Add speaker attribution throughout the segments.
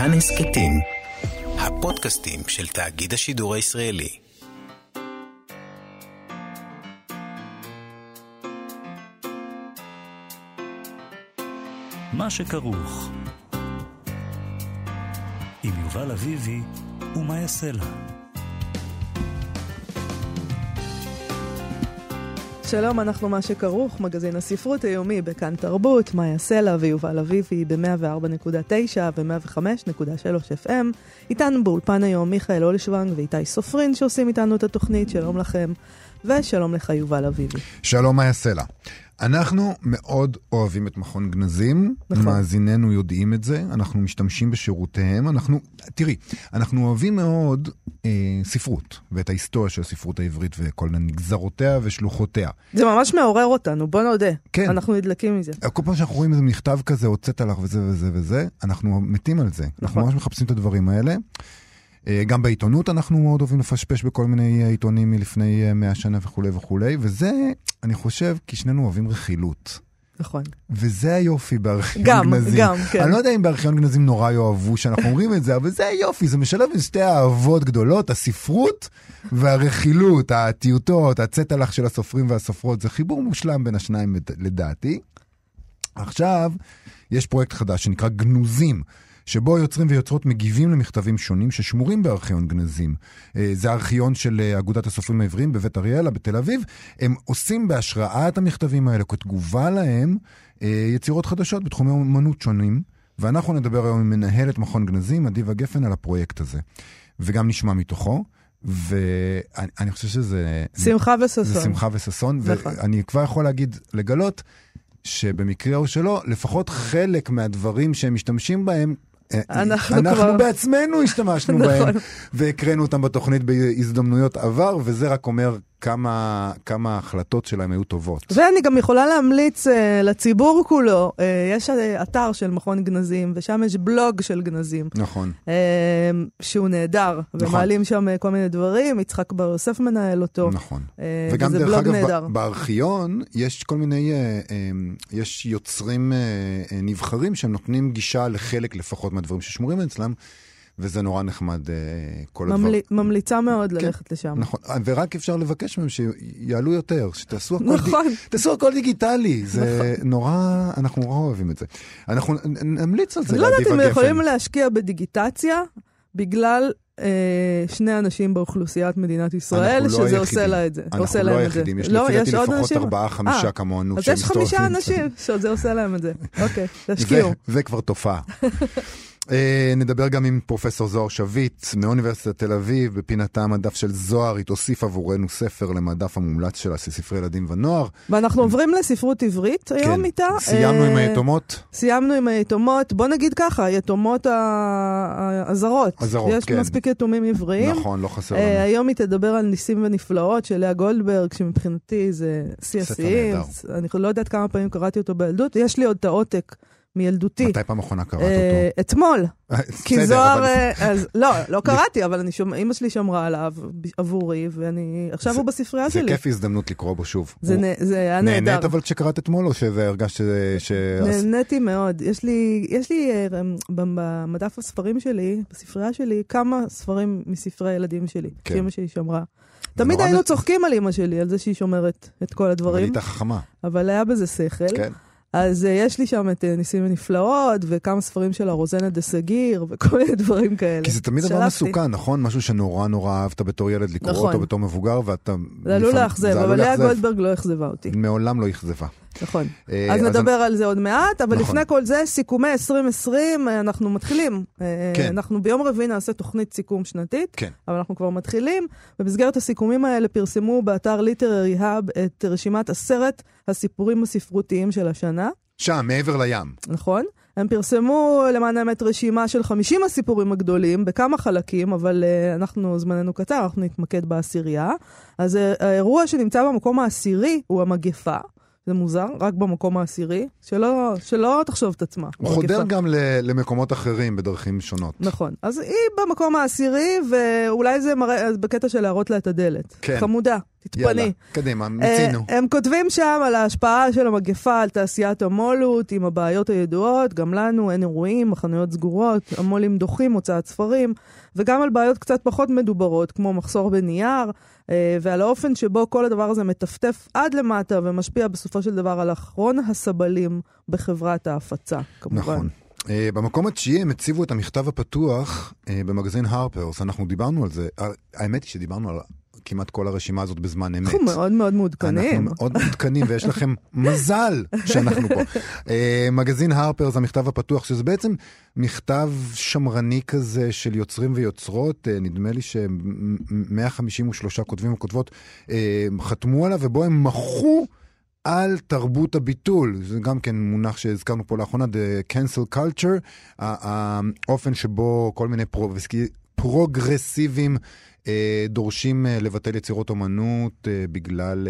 Speaker 1: כאן הסכתים, הפודקאסטים של תאגיד השידור הישראלי.
Speaker 2: מה שכרוך עם יובל אביבי ומה יעשה לה.
Speaker 3: שלום, אנחנו מה שכרוך, מגזין הספרות היומי בכאן תרבות, מאיה סלע ויובל אביבי ב-104.9 ו-105.3 FM. איתנו באולפן היום מיכאל אולשוונג ואיתי סופרין שעושים איתנו את התוכנית, שלום לכם, ושלום לך יובל אביבי.
Speaker 4: שלום מאיה סלע. אנחנו מאוד אוהבים את מכון גנזים,
Speaker 3: נכון.
Speaker 4: מאזיננו יודעים את זה, אנחנו משתמשים בשירותיהם, אנחנו, תראי, אנחנו אוהבים מאוד אה, ספרות, ואת ההיסטוריה של הספרות העברית וכל נגזרותיה ושלוחותיה.
Speaker 3: זה ממש מעורר אותנו, בוא נודה.
Speaker 4: כן.
Speaker 3: אנחנו נדלקים מזה.
Speaker 4: כל פעם שאנחנו רואים איזה מכתב כזה, הוצאת לך וזה וזה וזה, אנחנו מתים על זה. אנחנו
Speaker 3: נכון.
Speaker 4: ממש מחפשים את הדברים האלה. אה, גם בעיתונות אנחנו מאוד אוהבים לפשפש בכל מיני אה, עיתונים מלפני אה, 100 שנה וכולי וכולי, וזה, אני חושב, כי שנינו אוהבים רכילות.
Speaker 3: נכון.
Speaker 4: וזה היופי בארכיון
Speaker 3: גם,
Speaker 4: גנזים.
Speaker 3: גם, כן.
Speaker 4: אני לא יודע אם בארכיון גנזים נורא יאהבו שאנחנו אומרים את זה, אבל זה היופי, זה משלב בין שתי אהבות גדולות, הספרות והרכילות, הטיוטות, הצטלח של הסופרים והסופרות, זה חיבור מושלם בין השניים לדעתי. עכשיו, יש פרויקט חדש שנקרא גנוזים. שבו יוצרים ויוצרות מגיבים למכתבים שונים ששמורים בארכיון גנזים. אה, זה הארכיון של אה, אגודת הסופרים העבריים בבית אריאלה בתל אביב. הם עושים בהשראת המכתבים האלה, כתגובה להם, אה, יצירות חדשות בתחומי אומנות שונים. ואנחנו נדבר היום עם מנהלת מכון גנזים, אדיבה גפן, על הפרויקט הזה. וגם נשמע מתוכו. ואני אני חושב שזה...
Speaker 3: שמחה וששון.
Speaker 4: זה שמחה וששון,
Speaker 3: נכון.
Speaker 4: ואני כבר יכול להגיד, לגלות, שבמקרה או שלא, לפחות חלק מהדברים שהם משתמשים בהם,
Speaker 3: אנחנו
Speaker 4: אנחנו
Speaker 3: כבר-
Speaker 4: בעצמנו השתמשנו
Speaker 3: נכון.
Speaker 4: בהם, והקראנו אותם בתוכנית בהזדמנויות עבר, וזה רק אומר כמה, כמה ההחלטות שלהם היו טובות.
Speaker 3: ואני גם יכולה להמליץ uh, לציבור כולו, uh, יש uh, אתר של מכון גנזים, ושם יש בלוג של גנזים,
Speaker 4: נכון.
Speaker 3: uh, שהוא נהדר,
Speaker 4: נכון.
Speaker 3: ומעלים שם uh, כל מיני דברים, יצחק בר יוסף מנהל אותו,
Speaker 4: נכון.
Speaker 3: uh,
Speaker 4: וגם דרך אגב,
Speaker 3: נהדר.
Speaker 4: בארכיון יש כל מיני, אה, אה, יש יוצרים אה, אה, נבחרים שהם נותנים גישה לחלק לפחות מהדברים ששמורים אצלם, וזה נורא נחמד אה, כל הדבר.
Speaker 3: ממל... ממליצה מאוד
Speaker 4: כן.
Speaker 3: ללכת לשם.
Speaker 4: נכון, ורק אפשר לבקש מהם שיעלו יותר, שתעשו הכל,
Speaker 3: נכון.
Speaker 4: די, תעשו הכל דיגיטלי, זה נורא, אנחנו נורא אוהבים את זה. אנחנו נמליץ על זה
Speaker 3: לא יודעת אם הם יכולים. להשקיע בדיגיטציה, בגלל אה, שני אנשים באוכלוסיית מדינת ישראל,
Speaker 4: לא
Speaker 3: שזה
Speaker 4: היחידים.
Speaker 3: עושה לה את זה.
Speaker 4: אנחנו לא. היחידים, יש
Speaker 3: לא,
Speaker 4: לפי דעתי לפחות
Speaker 3: אנשים?
Speaker 4: ארבעה, חמישה
Speaker 3: אה,
Speaker 4: כמונו.
Speaker 3: אז יש חמישה. אנשים שזה עושה להם את זה. אוקיי, תשקיעו.
Speaker 4: זה כבר תופעה. אה, נדבר גם עם פרופסור זוהר שביט מאוניברסיטת תל אביב, בפינתה המדף של זוהר, היא תוסיף עבורנו ספר למדף המומלץ שלה, ספרי ילדים ונוער.
Speaker 3: ואנחנו עוברים לספרות עברית היום
Speaker 4: כן.
Speaker 3: איתה.
Speaker 4: סיימנו עם
Speaker 3: אה,
Speaker 4: היתומות.
Speaker 3: סיימנו עם היתומות, בוא נגיד ככה, היתומות הזרות.
Speaker 4: הזרות,
Speaker 3: יש
Speaker 4: כן.
Speaker 3: מספיק יתומים עבריים.
Speaker 4: נכון, לא חסר
Speaker 3: אה,
Speaker 4: לנו.
Speaker 3: היום היא תדבר על ניסים ונפלאות של לאה גולדברג, שמבחינתי זה שיא השיאים. אני לא יודעת כמה פעמים קראתי אותו בילדות, יש לי עוד את העותק מילדותי.
Speaker 4: מתי פעם אחרונה קראת
Speaker 3: אה,
Speaker 4: אותו?
Speaker 3: אתמול, כי
Speaker 4: בסדר,
Speaker 3: זוהר, אה, לא, לא קראתי, אבל אימא שלי שמרה עליו עבורי, ואני, עכשיו
Speaker 4: זה-
Speaker 3: הוא בספרייה
Speaker 4: זה
Speaker 3: שלי.
Speaker 4: כיף הזדמנות לקרוא בו שוב.
Speaker 3: זה זה היה נהדר.
Speaker 4: נהנית אבל כשקראת אתמול, או שזה הרגשת ש...
Speaker 3: נהניתי מאוד. יש לי, אה, במדף הספרים שלי, בספרייה שלי, כמה ספרים מספרי הילדים שלי,
Speaker 4: כן.
Speaker 3: שאימא שלי שמרה. תמיד היינו צוחקים על אימא שלי, על זה שהיא שומרת את כל
Speaker 4: אבל היא
Speaker 3: הדברים,
Speaker 4: הייתה חכמה,
Speaker 3: אבל היה בזה שכל.
Speaker 4: כן.
Speaker 3: אז אה, יש לי שם את אה, ניסים ונפלאות, וכמה ספרים של הרוזנה דה סגיר, וכל מיני דברים כאלה.
Speaker 4: כי זה תמיד דבר. מסוכן, נכון? משהו שנורא נורא אהבת בתור ילד, לקרוא
Speaker 3: נכון.
Speaker 4: אותו בתור מבוגר, ואתה...
Speaker 3: זה עלול לאכזב, אבל לאה. גולדברג לא אכזבה אותי.
Speaker 4: מעולם לא אכזבה.
Speaker 3: נכון.
Speaker 4: אה,
Speaker 3: אז נדבר על זה עוד מעט, אבל
Speaker 4: נכון.
Speaker 3: לפני כל זה, סיכומי 2020, אה, אנחנו מתחילים. אה,
Speaker 4: כן.
Speaker 3: אנחנו ביום רביעי נעשה תוכנית סיכום שנתית,
Speaker 4: כן.
Speaker 3: אבל אנחנו כבר מתחילים. במסגרת הסיכומים האלה פרסמו באתר ליטררי האב את רשימת עשרת הסיפורים הספרותיים של השנה,
Speaker 4: שם, מעבר לים.
Speaker 3: נכון? הם פרסמו למען האמת רשימה של 50 הסיפורים הגדולים בכמה חלקים, אבל uh, אנחנו, זמננו קצר, אנחנו נתמקד בעשירייה. אז uh, האירוע שנמצא במקום העשירי הוא המגפה. זה מוזר, רק במקום העשירי, שלא, שלא תחשוב את עצמה.
Speaker 4: הוא. חודר גם ל- למקומות אחרים בדרכים שונות.
Speaker 3: נכון. אז היא במקום העשירי, ואולי זה מראה, בקטע של להראות לה את הדלת.
Speaker 4: כן.
Speaker 3: חמודה. תתפני.
Speaker 4: יאללה, קדימה, מיצינו.
Speaker 3: אה, הם כותבים שם על ההשפעה של המגפה על תעשיית המו"לות, עם הבעיות הידועות, גם לנו אין אירועים, החנויות סגורות, המו"לים דוחים, הוצאת ספרים, וגם על בעיות קצת פחות מדוברות, כמו מחסור בנייר, אה, ועל האופן שבו כל הדבר הזה מטפטף עד למטה ומשפיע בסופו של דבר על אחרון הסבלים בחברת ההפצה, כמובן.
Speaker 4: נכון. Uh, במקום התשיעי הם הציבו את המכתב הפתוח uh, במגזין הרפרס, אנחנו דיברנו על זה, uh, האמת היא שדיברנו על כמעט כל הרשימה הזאת בזמן אמת.
Speaker 3: אנחנו מאוד מאוד מעודכנים.
Speaker 4: אנחנו מאוד מעודכנים ויש לכם מזל שאנחנו פה. Uh, מגזין הרפרס, המכתב הפתוח, שזה בעצם מכתב שמרני כזה של יוצרים ויוצרות, uh, נדמה לי ש-153 כותבים וכותבות uh, חתמו עליו ובו הם מחו על תרבות הביטול, זה גם כן מונח שהזכרנו פה לאחרונה, The Cancel Culture, האופן שבו כל מיני פרוגרסיבים דורשים אה, לבטל יצירות אומנות אה, בגלל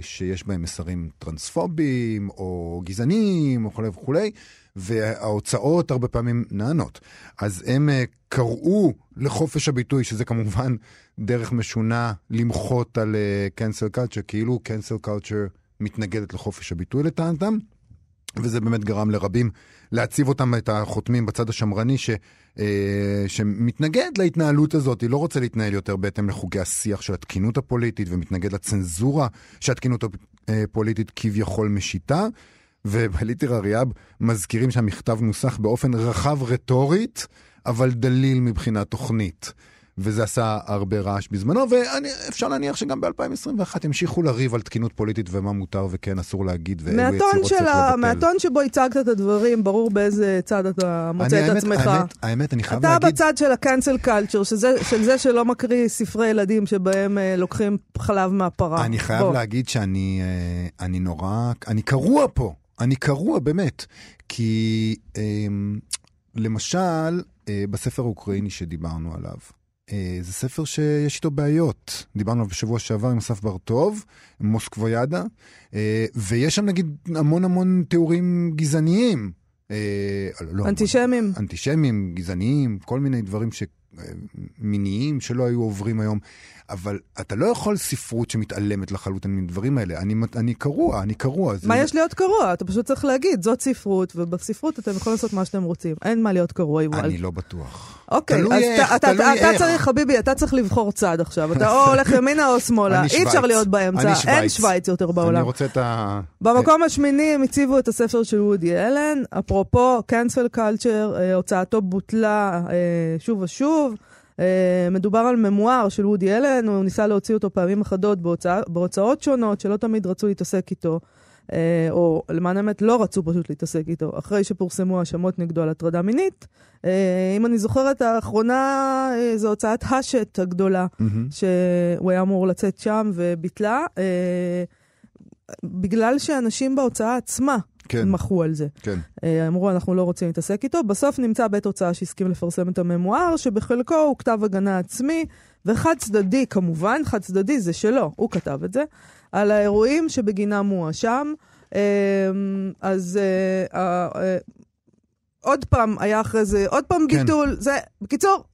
Speaker 4: שיש בהם מסרים טרנספוביים או גזעניים וכולי וכולי, וההוצאות הרבה פעמים נענות. אז הם קראו לחופש הביטוי, שזה כמובן דרך משונה למחות על cancel culture, כאילו cancel culture מתנגדת לחופש הביטוי לטענתם. וזה באמת גרם לרבים להציב אותם, את החותמים בצד השמרני, ש, אה, שמתנגד להתנהלות הזאת, היא לא רוצה להתנהל יותר בהתאם לחוקי השיח של התקינות הפוליטית, ומתנגד לצנזורה שהתקינות הפוליטית כביכול משיתה. ובליטר אריאב מזכירים שהמכתב נוסח באופן רחב רטורית, אבל דליל מבחינה תוכנית. וזה עשה הרבה רעש בזמנו, ואפשר להניח שגם ב-2021 ימשיכו לריב על תקינות פוליטית ומה מותר וכן אסור להגיד, ואילו יצירות צריך לבטל.
Speaker 3: מהטון שבו הצגת את הדברים, ברור באיזה צד אתה מוצא את עצמך.
Speaker 4: האמת, האמת, אני חייב
Speaker 3: אתה
Speaker 4: להגיד...
Speaker 3: אתה בצד של ה-cancel culture, שזה, של זה שלא מקריא ספרי ילדים שבהם אה, לוקחים חלב מהפרה.
Speaker 4: אני חייב בוא. להגיד שאני אה, אני נורא, אני קרוע פה, אני קרוע באמת, כי אה, למשל, אה, בספר האוקראיני שדיברנו עליו, זה ספר שיש איתו בעיות. דיברנו עליו בשבוע שעבר עם אסף בר-טוב, מוסקבויאדה, אה, ויש שם נגיד המון המון תיאורים גזעניים.
Speaker 3: אה, לא, אנטישמים.
Speaker 4: אנטישמים, גזעניים, כל מיני דברים ש... מיניים שלא היו עוברים היום. אבל אתה לא יכול ספרות שמתעלמת לחלוטין מדברים האלה. אני, אני קרוע, אני קרוע.
Speaker 3: מה זה... יש להיות קרוע? אתה פשוט צריך להגיד, זאת ספרות, ובספרות אתם יכולים לעשות מה שאתם רוצים. אין מה להיות קרוע.
Speaker 4: אני לא בטוח.
Speaker 3: אוקיי, אז
Speaker 4: איך,
Speaker 3: אתה, אתה
Speaker 4: איך.
Speaker 3: צריך, חביבי, אתה צריך לבחור צד עכשיו. אתה או הולך ימינה או שמאלה. אי אפשר. להיות באמצע.
Speaker 4: אני
Speaker 3: אין
Speaker 4: שווייץ.
Speaker 3: שווייץ יותר בעולם.
Speaker 4: אני רוצה את ה...
Speaker 3: במקום השמיני הם הציבו את הספר של וודי אלן, אפרופו cancel culture, אה, הוצאתו בוטלה אה, שוב ושוב. אה, מדובר על ממואר של וודי אלן, הוא ניסה להוציא אותו פעמים אחדות בהוצא, בהוצאות שונות, שלא תמיד רצו להתעסק איתו, אה, או למען האמת לא רצו פשוט להתעסק איתו, אחרי שפורסמו האשמות נגדו על הטרדה מינית. אה, אם אני זוכרת, האחרונה זו הוצאת השט הגדולה,
Speaker 4: מהמם.
Speaker 3: שהוא היה אמור לצאת שם וביטלה, בגלל שאנשים בהוצאה עצמה
Speaker 4: כן,
Speaker 3: מחו על זה.
Speaker 4: כן.
Speaker 3: אה, אמרו, אנחנו לא רוצים להתעסק איתו. בסוף נמצא בית הוצאה שהסכים לפרסם את הממואר, שבחלקו הוא כתב הגנה עצמי, וחד צדדי, כמובן, חד צדדי זה שלו, הוא כתב את זה, על האירועים שבגינם הוא הואשם. אה, אז אה, אה, עוד פעם היה אחרי זה, עוד פעם
Speaker 4: כן.
Speaker 3: ביטול. זה, בקיצור,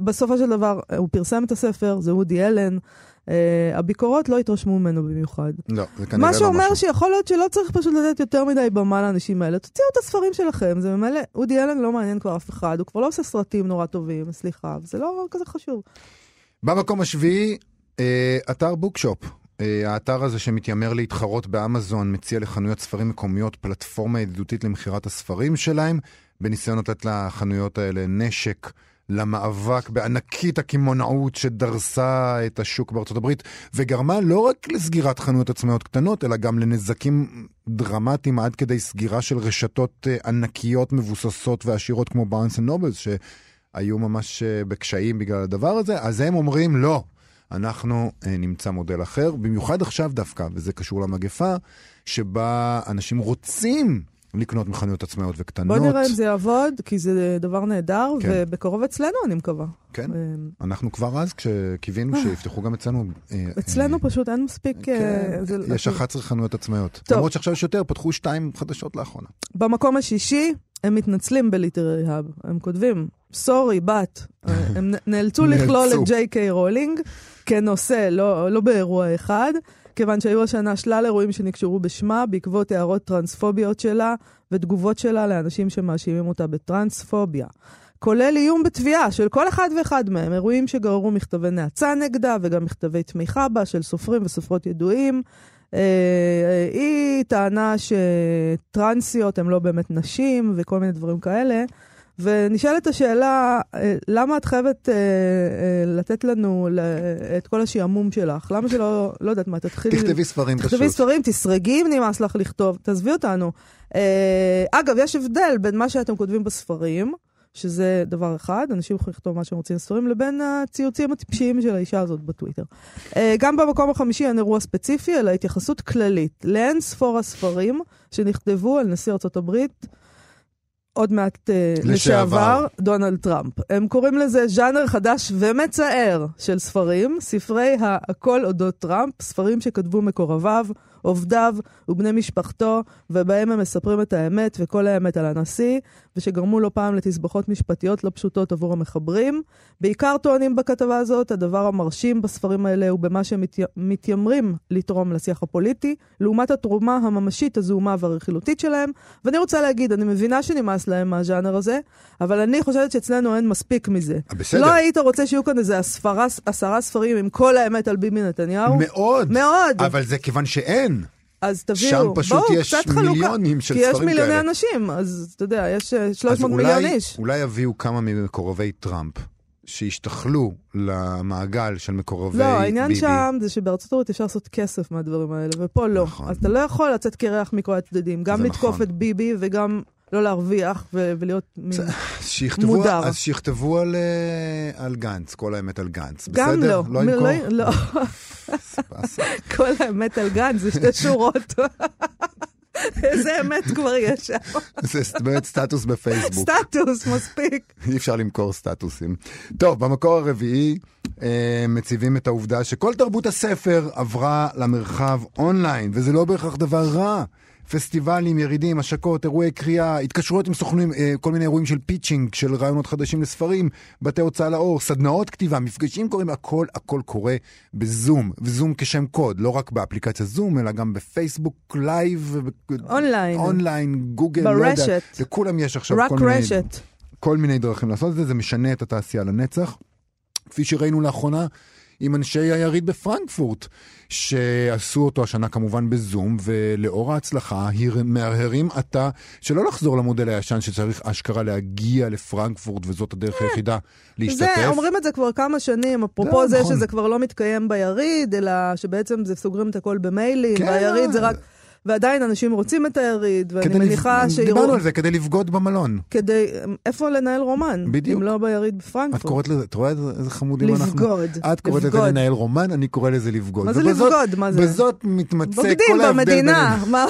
Speaker 3: בסופו של דבר, הוא פרסם את הספר, זה וודי אלן. אה, הביקורות לא התרשמו ממנו במיוחד.
Speaker 4: לא, זה כנראה
Speaker 3: מה
Speaker 4: לא
Speaker 3: שאומר
Speaker 4: משהו.
Speaker 3: שיכול להיות שלא צריך פשוט לתת יותר מדי במה לאנשים האלה. תוציאו את הספרים שלכם, זה ממילא, אודי אלן לא מעניין כבר אף אחד, הוא כבר לא עושה סרטים נורא טובים, סליחה, זה לא כזה חשוב.
Speaker 4: במקום השביעי, אה, אתר בוקשופ. אה, האתר הזה שמתיימר להתחרות באמזון מציע לחנויות ספרים מקומיות פלטפורמה ידידותית למכירת הספרים שלהם, בניסיון לתת לחנויות האלה נשק למאבק בענקית הקמעונאות שדרסה את השוק בארצות הברית, וגרמה לא רק לסגירת חנויות עצמאיות קטנות, אלא גם לנזקים דרמטיים עד כדי סגירה של רשתות אה, ענקיות מבוססות ועשירות כמו בארנס נובלס, שהיו ממש אה, בקשיים בגלל הדבר הזה, אז הם אומרים לא. אנחנו אה, נמצא מודל אחר, במיוחד עכשיו דווקא, וזה קשור למגפה, שבה אנשים רוצים לקנות מחנויות עצמאיות וקטנות.
Speaker 3: בוא נראה אם זה יעבוד, כי זה דבר נהדר,
Speaker 4: כן.
Speaker 3: ובקרוב אצלנו אני מקווה.
Speaker 4: כן,
Speaker 3: אה,
Speaker 4: אנחנו כבר אז, כשקיווינו שיפתחו גם אצלנו... אה,
Speaker 3: אצלנו
Speaker 4: אה,
Speaker 3: פשוט אין מספיק...
Speaker 4: כן,
Speaker 3: אה,
Speaker 4: יש 11 חנויות עצמאיות.
Speaker 3: טוב.
Speaker 4: למרות שעכשיו יש יותר, פתחו שתיים חדשות לאחרונה.
Speaker 3: במקום השישי, הם מתנצלים ב Literary Hub. הם כותבים, sorry, but. אה, הם נאלצו לכלול. את ג'יי קיי רולינג, כנושא, לא, לא באירוע אחד, כיוון שהיו השנה שלל אירועים שנקשרו בשמה בעקבות הערות טרנספוביות שלה ותגובות שלה לאנשים שמאשימים אותה בטרנספוביה. כולל איום בתביעה של כל אחד ואחד מהם, אירועים שגררו מכתבי נאצה נגדה וגם מכתבי תמיכה בה של סופרים וסופרות ידועים. אה, אה, היא טענה שטרנסיות הן לא באמת נשים וכל מיני דברים כאלה. ונשאלת השאלה, אה, למה את חייבת אה, אה, לתת לנו את כל השעמום שלך? למה שלא, לא יודעת מה, תתחילי...
Speaker 4: תכתבי ספרים פשוט.
Speaker 3: תכתבי ספרים, תסרגי אם נמאס לך לכתוב, תעזבי אותנו. אה, אגב, יש הבדל בין מה שאתם כותבים בספרים, שזה דבר אחד, אנשים יכולים לכתוב מה שהם רוצים בספרים, לבין הציוצים הטיפשיים של האישה הזאת בטוויטר. אה, גם במקום החמישי אין אירוע ספציפי, אלא התייחסות כללית לאין ספור הספרים שנכתבו על נשיא ארה"ב. עוד מעט uh, לשעבר, דונלד טראמפ. הם קוראים לזה ז'אנר חדש ומצער של ספרים, ספרי ה"הכל אודות טראמפ", ספרים שכתבו מקורביו, עובדיו ובני משפחתו, ובהם הם מספרים את האמת וכל האמת על הנשיא, ושגרמו לא פעם לתסבוכות משפטיות לא פשוטות עבור המחברים. בעיקר טוענים בכתבה הזאת, הדבר המרשים בספרים האלה הוא במה שהם מתיימרים לתרום לשיח הפוליטי, לעומת התרומה הממשית, הזעומה והרכילותית שלהם. ואני רוצה להגיד, אני מבינה שנמאס להם מהז'אנר הזה, אבל אני חושבת שאצלנו אין מספיק מזה.
Speaker 4: בסדר.
Speaker 3: לא היית רוצה שיהיו כאן איזה עשרה, עשרה ספרים עם כל האמת על ביבי נתניהו?
Speaker 4: מאוד.
Speaker 3: מאוד.
Speaker 4: אבל זה כיוון שאין.
Speaker 3: אז תביאו,
Speaker 4: שם פשוט
Speaker 3: בואו,
Speaker 4: יש מיליונים של ספרים כאלה.
Speaker 3: כי יש מיליוני כאלה. אנשים, אז אתה יודע, יש 300 אולי, מיליון איש.
Speaker 4: אולי יביאו כמה ממקורבי טראמפ. שישתחלו למעגל של מקורבי ביבי.
Speaker 3: לא, העניין ביבי. שם זה שבארצות הברית אפשר לעשות כסף מהדברים האלה, ופה לא. נכון. אז אתה לא יכול לצאת קרח מכל הצדדים, גם לתקוף נכון. את ביבי וגם לא להרוויח ו- ולהיות
Speaker 4: שיכתבו, מודר. אז שיכתבו על, אה, על גנץ, כל האמת על גנץ.
Speaker 3: גם
Speaker 4: בסדר?
Speaker 3: לא.
Speaker 4: לא ימכור?
Speaker 3: לא. לא. כל האמת על גנץ זה שתי שורות. איזה אמת כבר יש שם.
Speaker 4: זה באמת סטטוס בפייסבוק.
Speaker 3: סטטוס, מספיק.
Speaker 4: אי אפשר למכור סטטוסים. טוב, במקור הרביעי אה, מציבים את העובדה שכל תרבות הספר עברה למרחב אונליין, וזה לא בהכרח דבר רע. פסטיבלים, ירידים, השקות, אירועי קריאה, התקשרויות עם סוכנים, אה, כל מיני אירועים של pitching, של רעיונות חדשים לספרים, בתי הוצאה לאור, סדנאות כתיבה, מפגשי קוראים, הכל הכל קורה בזום, וזום כשם קוד, לא רק באפליקציה זום, אלא גם בפייסבוק live,
Speaker 3: אונליין,
Speaker 4: אונליין, גוגל,
Speaker 3: ברשת, לא יודע,
Speaker 4: לכולם יש עכשיו
Speaker 3: רק
Speaker 4: כל מיני,
Speaker 3: רשת.
Speaker 4: כל מיני דרכים לעשות את זה, זה משנה את התעשייה לנצח. כפי שראינו לאחרונה, עם אנשי היריד בפרנקפורט, שעשו אותו השנה כמובן בזום, ולאור ההצלחה מהרהרים עתה שלא לחזור למודל הישן שצריך אשכרה להגיע לפרנקפורט, וזאת הדרך
Speaker 3: אה,
Speaker 4: היחידה להשתתף.
Speaker 3: זה, אומרים את זה כבר כמה שנים, אפרופו זה נכון. שזה כבר לא מתקיים ביריד, אלא שבעצם זה סוגרים את הכל במיילים, כן, והיריד זה רק... ועדיין אנשים רוצים את היריד, ואני מניחה
Speaker 4: לפ... שיראו... דיברנו על זה, כדי לבגוד במלון.
Speaker 3: כדי... איפה לנהל רומן?
Speaker 4: בדיוק.
Speaker 3: אם לא ביריד בפרנקפורט.
Speaker 4: את קוראת לזה, את רואה איזה חמודים
Speaker 3: אנחנו? לבגוד.
Speaker 4: את קוראת לזה לנהל רומן, אני קורא לזה לבגוד.
Speaker 3: מה זה ובזאת, לבגוד? מה זה?
Speaker 4: בזאת מתמצא כל ההבדל
Speaker 3: בוגדים במדינה, מה,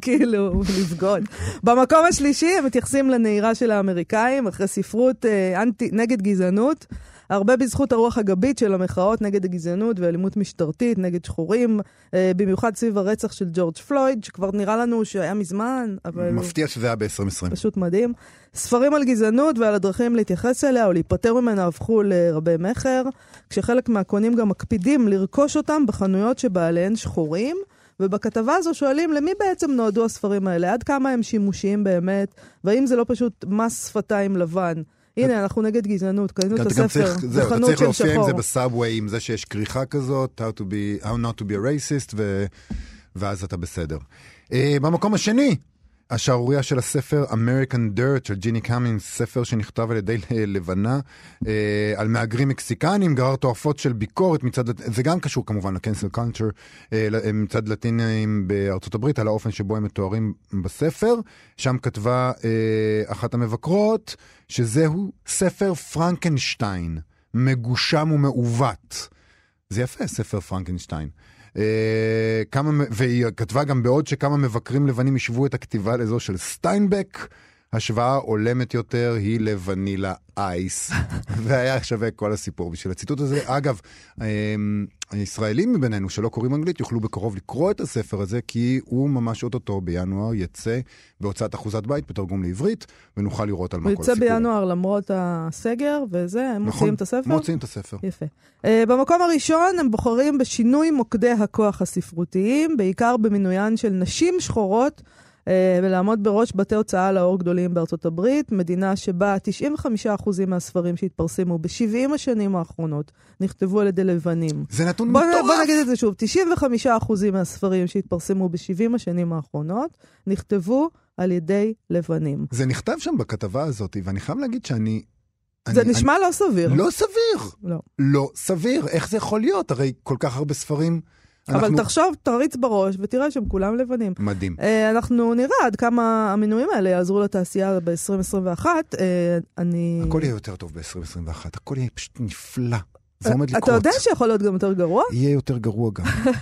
Speaker 3: כאילו, לבגוד. במקום השלישי הם מתייחסים לנהירה של האמריקאים, אחרי ספרות אה, אנטי, נגד גזענות. הרבה בזכות הרוח הגבית של המחאות נגד הגזענות ואלימות משטרתית, נגד שחורים, אה, במיוחד סביב הרצח של ג'ורג' פלויד, שכבר נראה לנו שהיה מזמן, אבל...
Speaker 4: מפתיע שזה היה ב-2020.
Speaker 3: פשוט מדהים. ספרים על גזענות ועל הדרכים להתייחס אליה או להיפטר ממנה הפכו לרבי מכר, כשחלק מהקונים גם מקפידים לרכוש אותם בחנויות שבעליהן שחורים. ובכתבה הזו שואלים למי בעצם נועדו הספרים האלה, עד כמה הם שימושיים באמת, והאם זה לא פשוט מס שפתיים לבן. הנה, אנחנו נגד גזענות, קנינו את הספר בחנות של שחור. אתה
Speaker 4: צריך להופיע עם זה בסאבווי, עם זה שיש כריכה כזאת, how, to be, how not to be a racist, ו... ואז אתה בסדר. Uh, במקום השני, השערורייה של הספר American Dirt של ג'יני קאמינס, ספר שנכתב על ידי לבנה אה, על מהגרים מקסיקנים, גרר תועפות של ביקורת מצד, זה גם קשור כמובן לקנסל קולצ'ר, אה, מצד לטינים בארצות הברית, על האופן שבו הם מתוארים בספר. שם כתבה אה, אחת המבקרות שזהו ספר פרנקנשטיין, מגושם ומעוות. זה יפה, ספר פרנקנשטיין. אה, כמה, והיא כתבה גם בעוד שכמה מבקרים לבנים השוו את הכתיבה לזו של סטיינבק, השוואה הולמת יותר היא לוונילה אייס, והיה שווה כל הסיפור בשביל הציטוט הזה. אגב, אמ, הישראלים מבינינו שלא קוראים אנגלית יוכלו בקרוב לקרוא את הספר הזה, כי הוא ממש אוטוטו בינואר יצא בהוצאת אחוזת בית בתרגום לעברית, ונוכל לראות על מה
Speaker 3: הוא
Speaker 4: כל הסיפור.
Speaker 3: בינואר למרות הסגר וזה, הם
Speaker 4: נכון,
Speaker 3: מוציאים את הספר?
Speaker 4: מוציאים את הספר.
Speaker 3: יפה. Uh, במקום הראשון הם בוחרים בשינוי מוקדי הכוח הספרותיים, בעיקר במינוין של נשים שחורות, ולעמוד בראש בתי הוצאה לאור גדולים בארצות הברית, מדינה שבה 95% מהספרים שהתפרסמו ב-70 השנים האחרונות נכתבו על ידי לבנים.
Speaker 4: זה נתון
Speaker 3: בוא,
Speaker 4: מטורף.
Speaker 3: בוא נגיד את זה שוב, 95% מהספרים שהתפרסמו ב-70 השנים האחרונות נכתבו על ידי לבנים.
Speaker 4: זה נכתב שם בכתבה הזאת, ואני חייב להגיד שאני...
Speaker 3: זה
Speaker 4: אני-
Speaker 3: נשמע לא סביר.
Speaker 4: אני... לא סביר.
Speaker 3: לא.
Speaker 4: לא סביר. איך זה יכול להיות? הרי כל כך הרבה ספרים.
Speaker 3: אבל
Speaker 4: אנחנו-
Speaker 3: תחשוב, תריץ בראש ותראה שהם כולם לבנים.
Speaker 4: מדהים.
Speaker 3: אה, אנחנו נראה עד כמה המינויים האלה יעזרו לתעשייה ב-2021. אה, אני...
Speaker 4: הכל יהיה יותר טוב ב-2021, הכל יהיה פשוט נפלא. זה עומד לקרות.
Speaker 3: אתה יודע שיכול להיות גם יותר גרוע?
Speaker 4: יהיה יותר גרוע גם.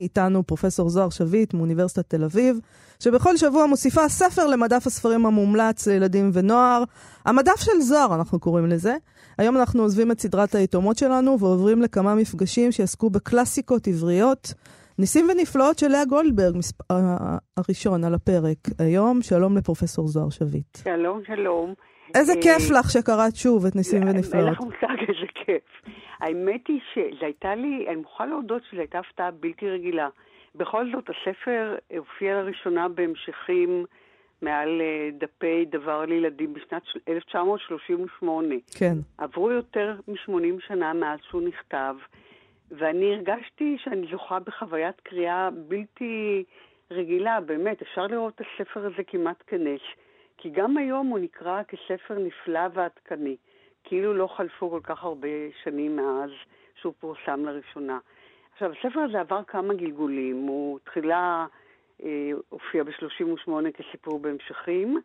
Speaker 3: איתנו פרופסור זוהר שביט מאוניברסיטת תל אביב, שבכל שבוע מוסיפה ספר למדף הספרים המומלץ לילדים ונוער. המדף של זוהר, אנחנו קוראים לזה. היום אנחנו עוזבים את סדרת היתומות שלנו ועוברים לכמה מפגשים שיעסקו בקלאסיקות עבריות. ניסים ונפלאות של לאה גולדברג, מספ... הראשון על הפרק היום. שלום לפרופסור זוהר שביט.
Speaker 5: שלום, שלום.
Speaker 3: איזה
Speaker 5: אה,
Speaker 3: כיף לך שקראת שוב את ניסים
Speaker 5: אין
Speaker 3: ונפלאות.
Speaker 5: לך מושג איזה כיף. האמת היא שזו הייתה לי, אני מוכרחה להודות שזו הייתה הפתעה בלתי רגילה. בכל זאת, הספר הופיע לראשונה בהמשכים מעל אה, דפי דבר לילדים בשנת של- 1938.
Speaker 3: כן.
Speaker 5: עברו יותר מ-80 שנה מאז שהוא נכתב, ואני הרגשתי שאני זוכה בחוויית קריאה בלתי רגילה, באמת, אפשר לראות את הספר הזה כמעט כנס. כי גם היום הוא נקרא כספר נפלא ועדכני, כאילו לא חלפו כל כך הרבה שנים מאז שהוא פורסם לראשונה. עכשיו, הספר הזה עבר כמה גלגולים. הוא תחילה הופיע ב-38 כסיפור בהמשכים,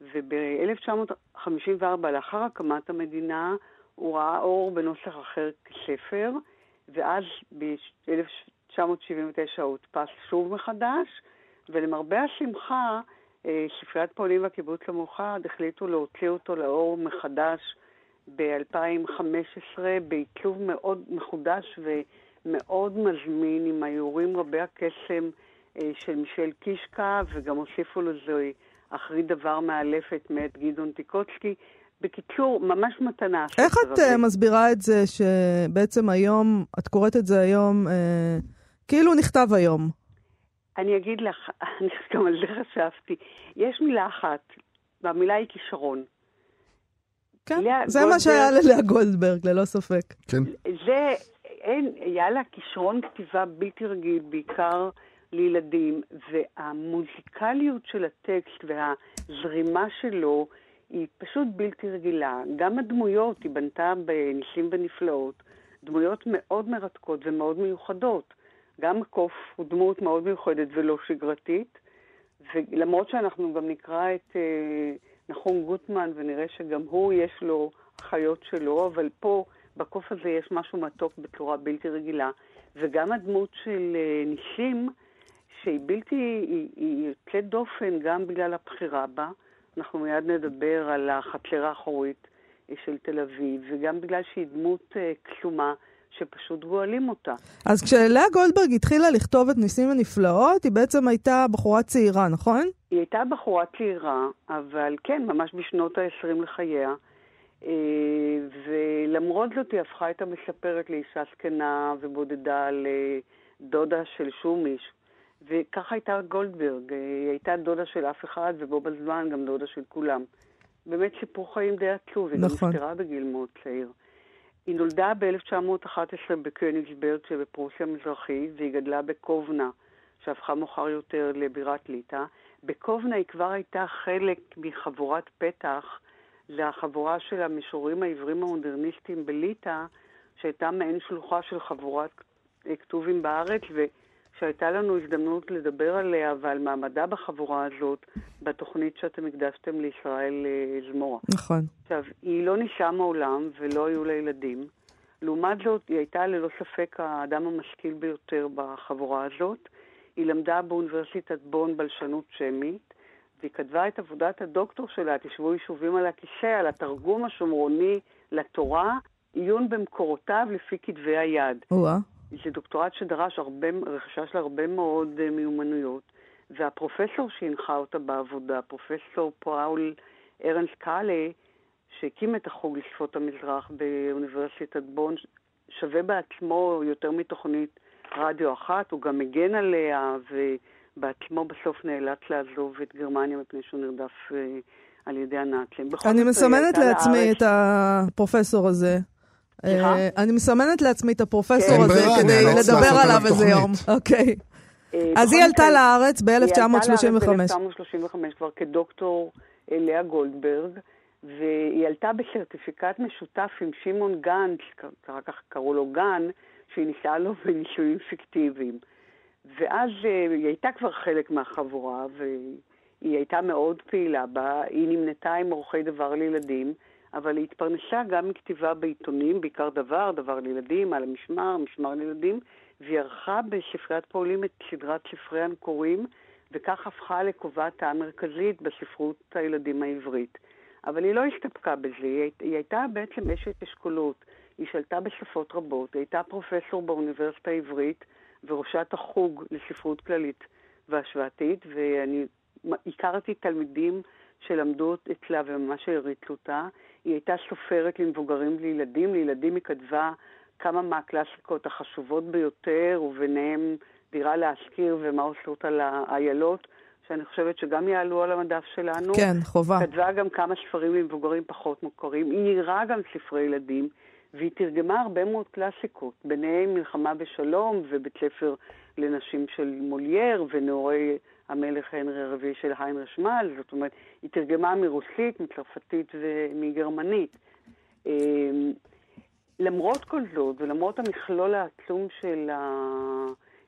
Speaker 5: וב-1954, לאחר הקמת המדינה, הוא ראה אור בנוסח אחר כספר, ואז ב-1979 הוא הודפס שוב מחדש, ולמרבה השמחה, אה, ספריית פועלים והקיבוץ המאוחד החליטו להוציא אותו לאור מחדש ב-2015 בעיצוב מאוד מחודש ומאוד מזמין עם האיורים רבי הקסם אה, של מישל קישקה, וגם הוסיפו לזה אחרית דבר מאלפת מאת גדעון טיקוצקי. בקיצור, ממש מתנה.
Speaker 3: איך את. אה, מסבירה את זה שבעצם היום, את קוראת את זה היום, אה, כאילו נכתב היום?
Speaker 5: אני אגיד לך, אני גם על זה חשבתי. יש מילה אחת, והמילה היא כישרון.
Speaker 3: כן,
Speaker 5: לאה
Speaker 3: זה מה
Speaker 5: גולדברג-
Speaker 3: שהיה ללאה גולדברג, ללא ספק.
Speaker 4: כן.
Speaker 5: זה, אין, היה לה כישרון כתיבה בלתי רגיל, בעיקר לילדים, והמוזיקליות של הטקסט והזרימה שלו היא פשוט בלתי רגילה. גם הדמויות, היא בנתה בניסים ונפלאות, דמויות מאוד מרתקות ומאוד מיוחדות. גם הקוף הוא דמות מאוד מיוחדת ולא שגרתית, ולמרות שאנחנו גם נקרא את אה, נחום גוטמן ונראה שגם הוא יש לו חיות שלו, אבל פה בקוף הזה יש משהו מתוק בצורה בלתי רגילה. וגם הדמות של אה, ניסים, שהיא בלתי, היא, היא יוצאת דופן גם בגלל הבחירה בה. אנחנו מיד נדבר על החצר האחורית אה, של תל אביב, וגם בגלל שהיא דמות אה, קסומה, שפשוט גואלים אותה.
Speaker 3: אז כשלאה גולדברג התחילה לכתוב את ניסים ונפלאות, היא בעצם הייתה בחורה צעירה, נכון?
Speaker 5: היא הייתה בחורה צעירה, אבל כן, ממש בשנות ה-20 לחייה. אה, ולמרות זאת היא הפכה את המספרת לאישה זקנה ובודדה לדודה של שומיש. וככה הייתה גולדברג, אה, היא הייתה דודה של אף אחד ובו בזמן גם דודה של כולם. באמת סיפור חיים די עצוב, היא גם
Speaker 3: נכון.
Speaker 5: נפטרה בגיל מאוד צעיר. היא נולדה ב-1911 בקניגסברג שבפרוסיה המזרחית, והיא גדלה בקובנה, שהפכה מאוחר יותר לבירת ליטא. בקובנה היא כבר הייתה חלק מחבורת פתח לחבורה של המשוררים העברים המודרניסטים בליטא, שהייתה מעין שלוחה של חבורת כתובים בארץ, ושהייתה לנו הזדמנות לדבר עליה ועל מעמדה בחבורה הזאת בתוכנית שאתם הקדשתם לישראל אה, זמורה.
Speaker 3: נכון.
Speaker 5: עכשיו, היא לא נישאה מעולם ולא היו לה ילדים. לעומת זאת, היא הייתה ללא ספק האדם המשכיל ביותר בחבורה הזאת. היא למדה באוניברסיטת בון בלשנות שמית, והיא כתבה את עבודת הדוקטור שלה, תשבו יישובים על הכיסא, על התרגום השומרוני לתורה, עיון במקורותיו לפי כתבי היד.
Speaker 3: או-אה.
Speaker 5: זה דוקטורט שדרש הרבה, רכישה של הרבה מאוד uh, מיומנויות, והפרופסור שהנחה אותה בעבודה, פרופסור פאול ארנס קאלה, שהקים את החוג לשפות המזרח באוניברסיטת בון, שווה בעצמו יותר מתוכנית רדיו אחת, הוא גם מגן עליה, ובעצמו בסוף נאלץ לעזוב את גרמניה מפני שהוא נרדף uh, על ידי הנאצים.
Speaker 3: אני מסמנת לעצמי את הפרופסור הזה.
Speaker 5: סליחה?
Speaker 3: אה, אני מסמנת לעצמי את הפרופסור
Speaker 5: אין
Speaker 3: הזה כדי לדבר עליו איזה יום. אוקיי.
Speaker 5: אה,
Speaker 3: אז היא עלתה לארץ
Speaker 5: היא עלתה
Speaker 3: ב-1935.
Speaker 5: לארץ ב-1935 כבר כדוקטור אה, לאה גולדברג, והיא עלתה בסרטיפיקט משותף עם שמעון גנץ, ככה כך קראו לו גן, שהיא נישאה לו בנישואים פיקטיביים. ואז היא הייתה כבר חלק מהחבורה, והיא הייתה מאוד פעילה בה. היא נמנתה עם עורכי דבר לילדים, אבל היא התפרנסה גם מכתיבה בעיתונים, בעיקר דבר, דבר לילדים, על המשמר, משמר לילדים, והיא ערכה בספריית פועלים את סדרת ספרי הנקורים, וכך הפכה לקובעת המרכזית בספרות הילדים העברית. אבל היא לא הסתפקה בזה, היא, הי- היא הייתה בעצם אשת אשכולות. היא שלטה בשפות רבות, היא הייתה פרופסור באוניברסיטה העברית וראשת החוג לספרות כללית והשוואתית, ואני הכרתי תלמידים שלמדו אצלה וממש העריצו אותה. היא הייתה סופרת למבוגרים ולילדים, לילדים היא כתבה כמה מהקלאסיקות החשובות ביותר, וביניהם דירה להשכיר ומה עושות על האיילות, שאני חושבת שגם יעלו על המדף שלנו.
Speaker 3: כן, חובה.
Speaker 5: כתבה גם כמה ספרים למבוגרים פחות מוכרים. היא עירה גם ספרי ילדים, והיא תרגמה הרבה מאוד קלאסיקות, ביניהם מלחמה בשלום ובית ספר לנשים של מולייר ונעורי המלך הנרי הרביעי של היינריש שמל. זאת אומרת, היא תרגמה מרוסית, מצרפתית ומגרמנית. אמ, למרות כל זאת, ולמרות המכלול העצום של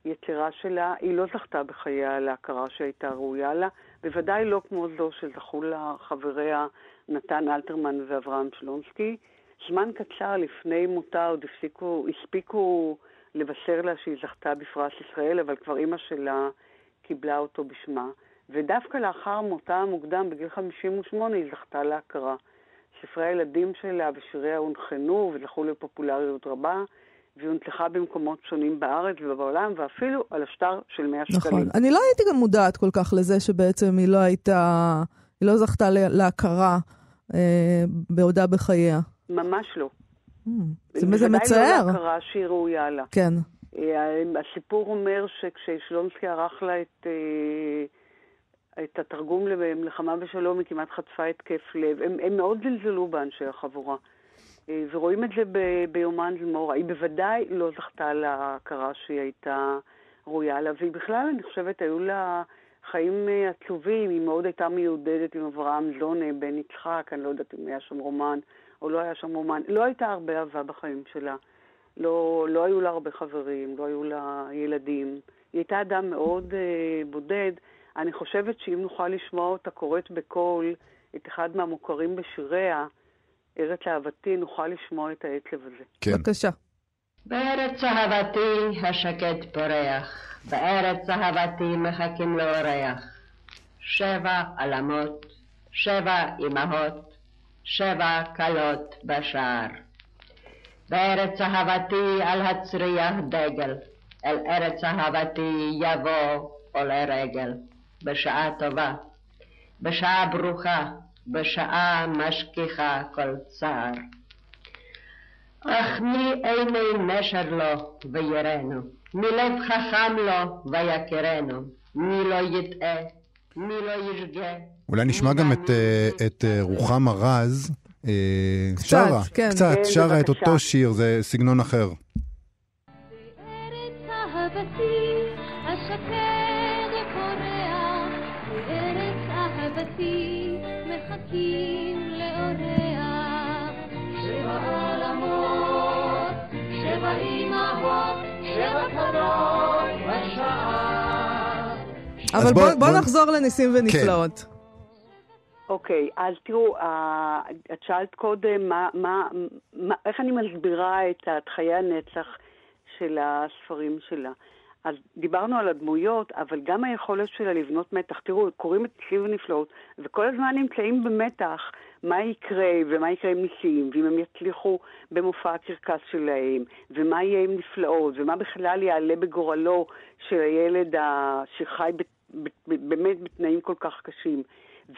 Speaker 5: היצירה שלה, היא לא זכתה בחייה להכרה שהייתה ראויה לה, בוודאי לא כמו זו שזכו לה חבריה נתן אלתרמן ואברהם שלונסקי. זמן קצר לפני מותה עוד הפסיקו, הספיקו לבשר לה שהיא זכתה בפרס ישראל, אבל כבר אימא שלה קיבלה אותו בשמה. ודווקא לאחר מותה המוקדם, בגיל 58, היא זכתה להכרה. ספרי הילדים שלה ושיריה הונחנו וזכו לפופולריות רבה, והיא הונצחה במקומות שונים בארץ ובעולם, ואפילו על השטר של 100 שקלים.
Speaker 3: נכון. אני לא הייתי גם מודעת כל כך לזה שבעצם היא לא הייתה, היא לא זכתה להכרה אה, בעודה בחייה.
Speaker 5: ממש לא.
Speaker 3: Mm, זה, זה
Speaker 5: בוודאי
Speaker 3: מצער.
Speaker 5: לא להכרה שהיא ראויה לה.
Speaker 3: כן.
Speaker 5: אה, הסיפור אומר שכששלונסקי ערך לה את, אה, את התרגום למלחמה בשלום, היא כמעט חטפה התקף לב. הם, הם מאוד זלזלו באנשי החבורה. אה, ורואים את זה ב, ביומן זמורה. היא בוודאי לא זכתה להכרה שהיא הייתה ראויה לה, והיא בכלל, אני חושבת, היו לה חיים עצובים. היא מאוד הייתה מיודדת עם אברהם זונה, בן יצחק, אני לא יודעת אם היה שם רומן או לא היה שם רומן. לא הייתה הרבה אהבה בחיים שלה. לא, לא היו לה הרבה חברים, לא היו לה ילדים. היא הייתה אדם מאוד אה, בודד. אני חושבת שאם נוכל לשמוע אותה קוראת בקול את אחד מהמוכרים בשיריה, ארץ אהבתי, נוכל לשמוע את העצב הזה.
Speaker 4: כן.
Speaker 3: בבקשה.
Speaker 6: בארץ אהבתי השקט פורח, בארץ אהבתי מחכים לאורח. שבע עלמות, שבע אמהות, שבע כלות בשער. בארץ אהבתי על הצריח דגל, אל ארץ אהבתי יבוא עולה רגל, בשעה טובה, בשעה ברוכה, בשעה משכיחה כל צער. אך מי עיני נשר לו ויראנו, מי לב חכם לו ויכרנו, מי לא יטעה, מי לא ישגה.
Speaker 4: אולי נשמע גם
Speaker 6: מאמין
Speaker 4: את, אה, את אה, רוחמה רז,
Speaker 3: קצת,
Speaker 4: שרה,
Speaker 3: כן.
Speaker 4: קצת,
Speaker 5: כן,
Speaker 4: שרה את. אותו שיר, זה סגנון אחר.
Speaker 3: אבל
Speaker 4: בוא-
Speaker 3: בוא, בוא
Speaker 4: בוא-
Speaker 3: נחזור לניסים ונפלאות.
Speaker 5: אוקיי, אז תראו, אה, את שאלת קודם מה, מה, מה, איך אני מסבירה את חיי הנצח של הספרים שלה. אז דיברנו על הדמויות, אבל גם היכולת שלה לבנות מתח. תראו, קוראים את ניסים ונפלאות, וכל הזמן נמצאים במתח מה יקרה, ומה יקרה עם ניסים, ואם הם יצליחו במופע הקרקס שלהם, ומה יהיה עם נפלאות, ומה בכלל יעלה בגורלו של הילד. שחי. באמת בתנאים כל כך קשים.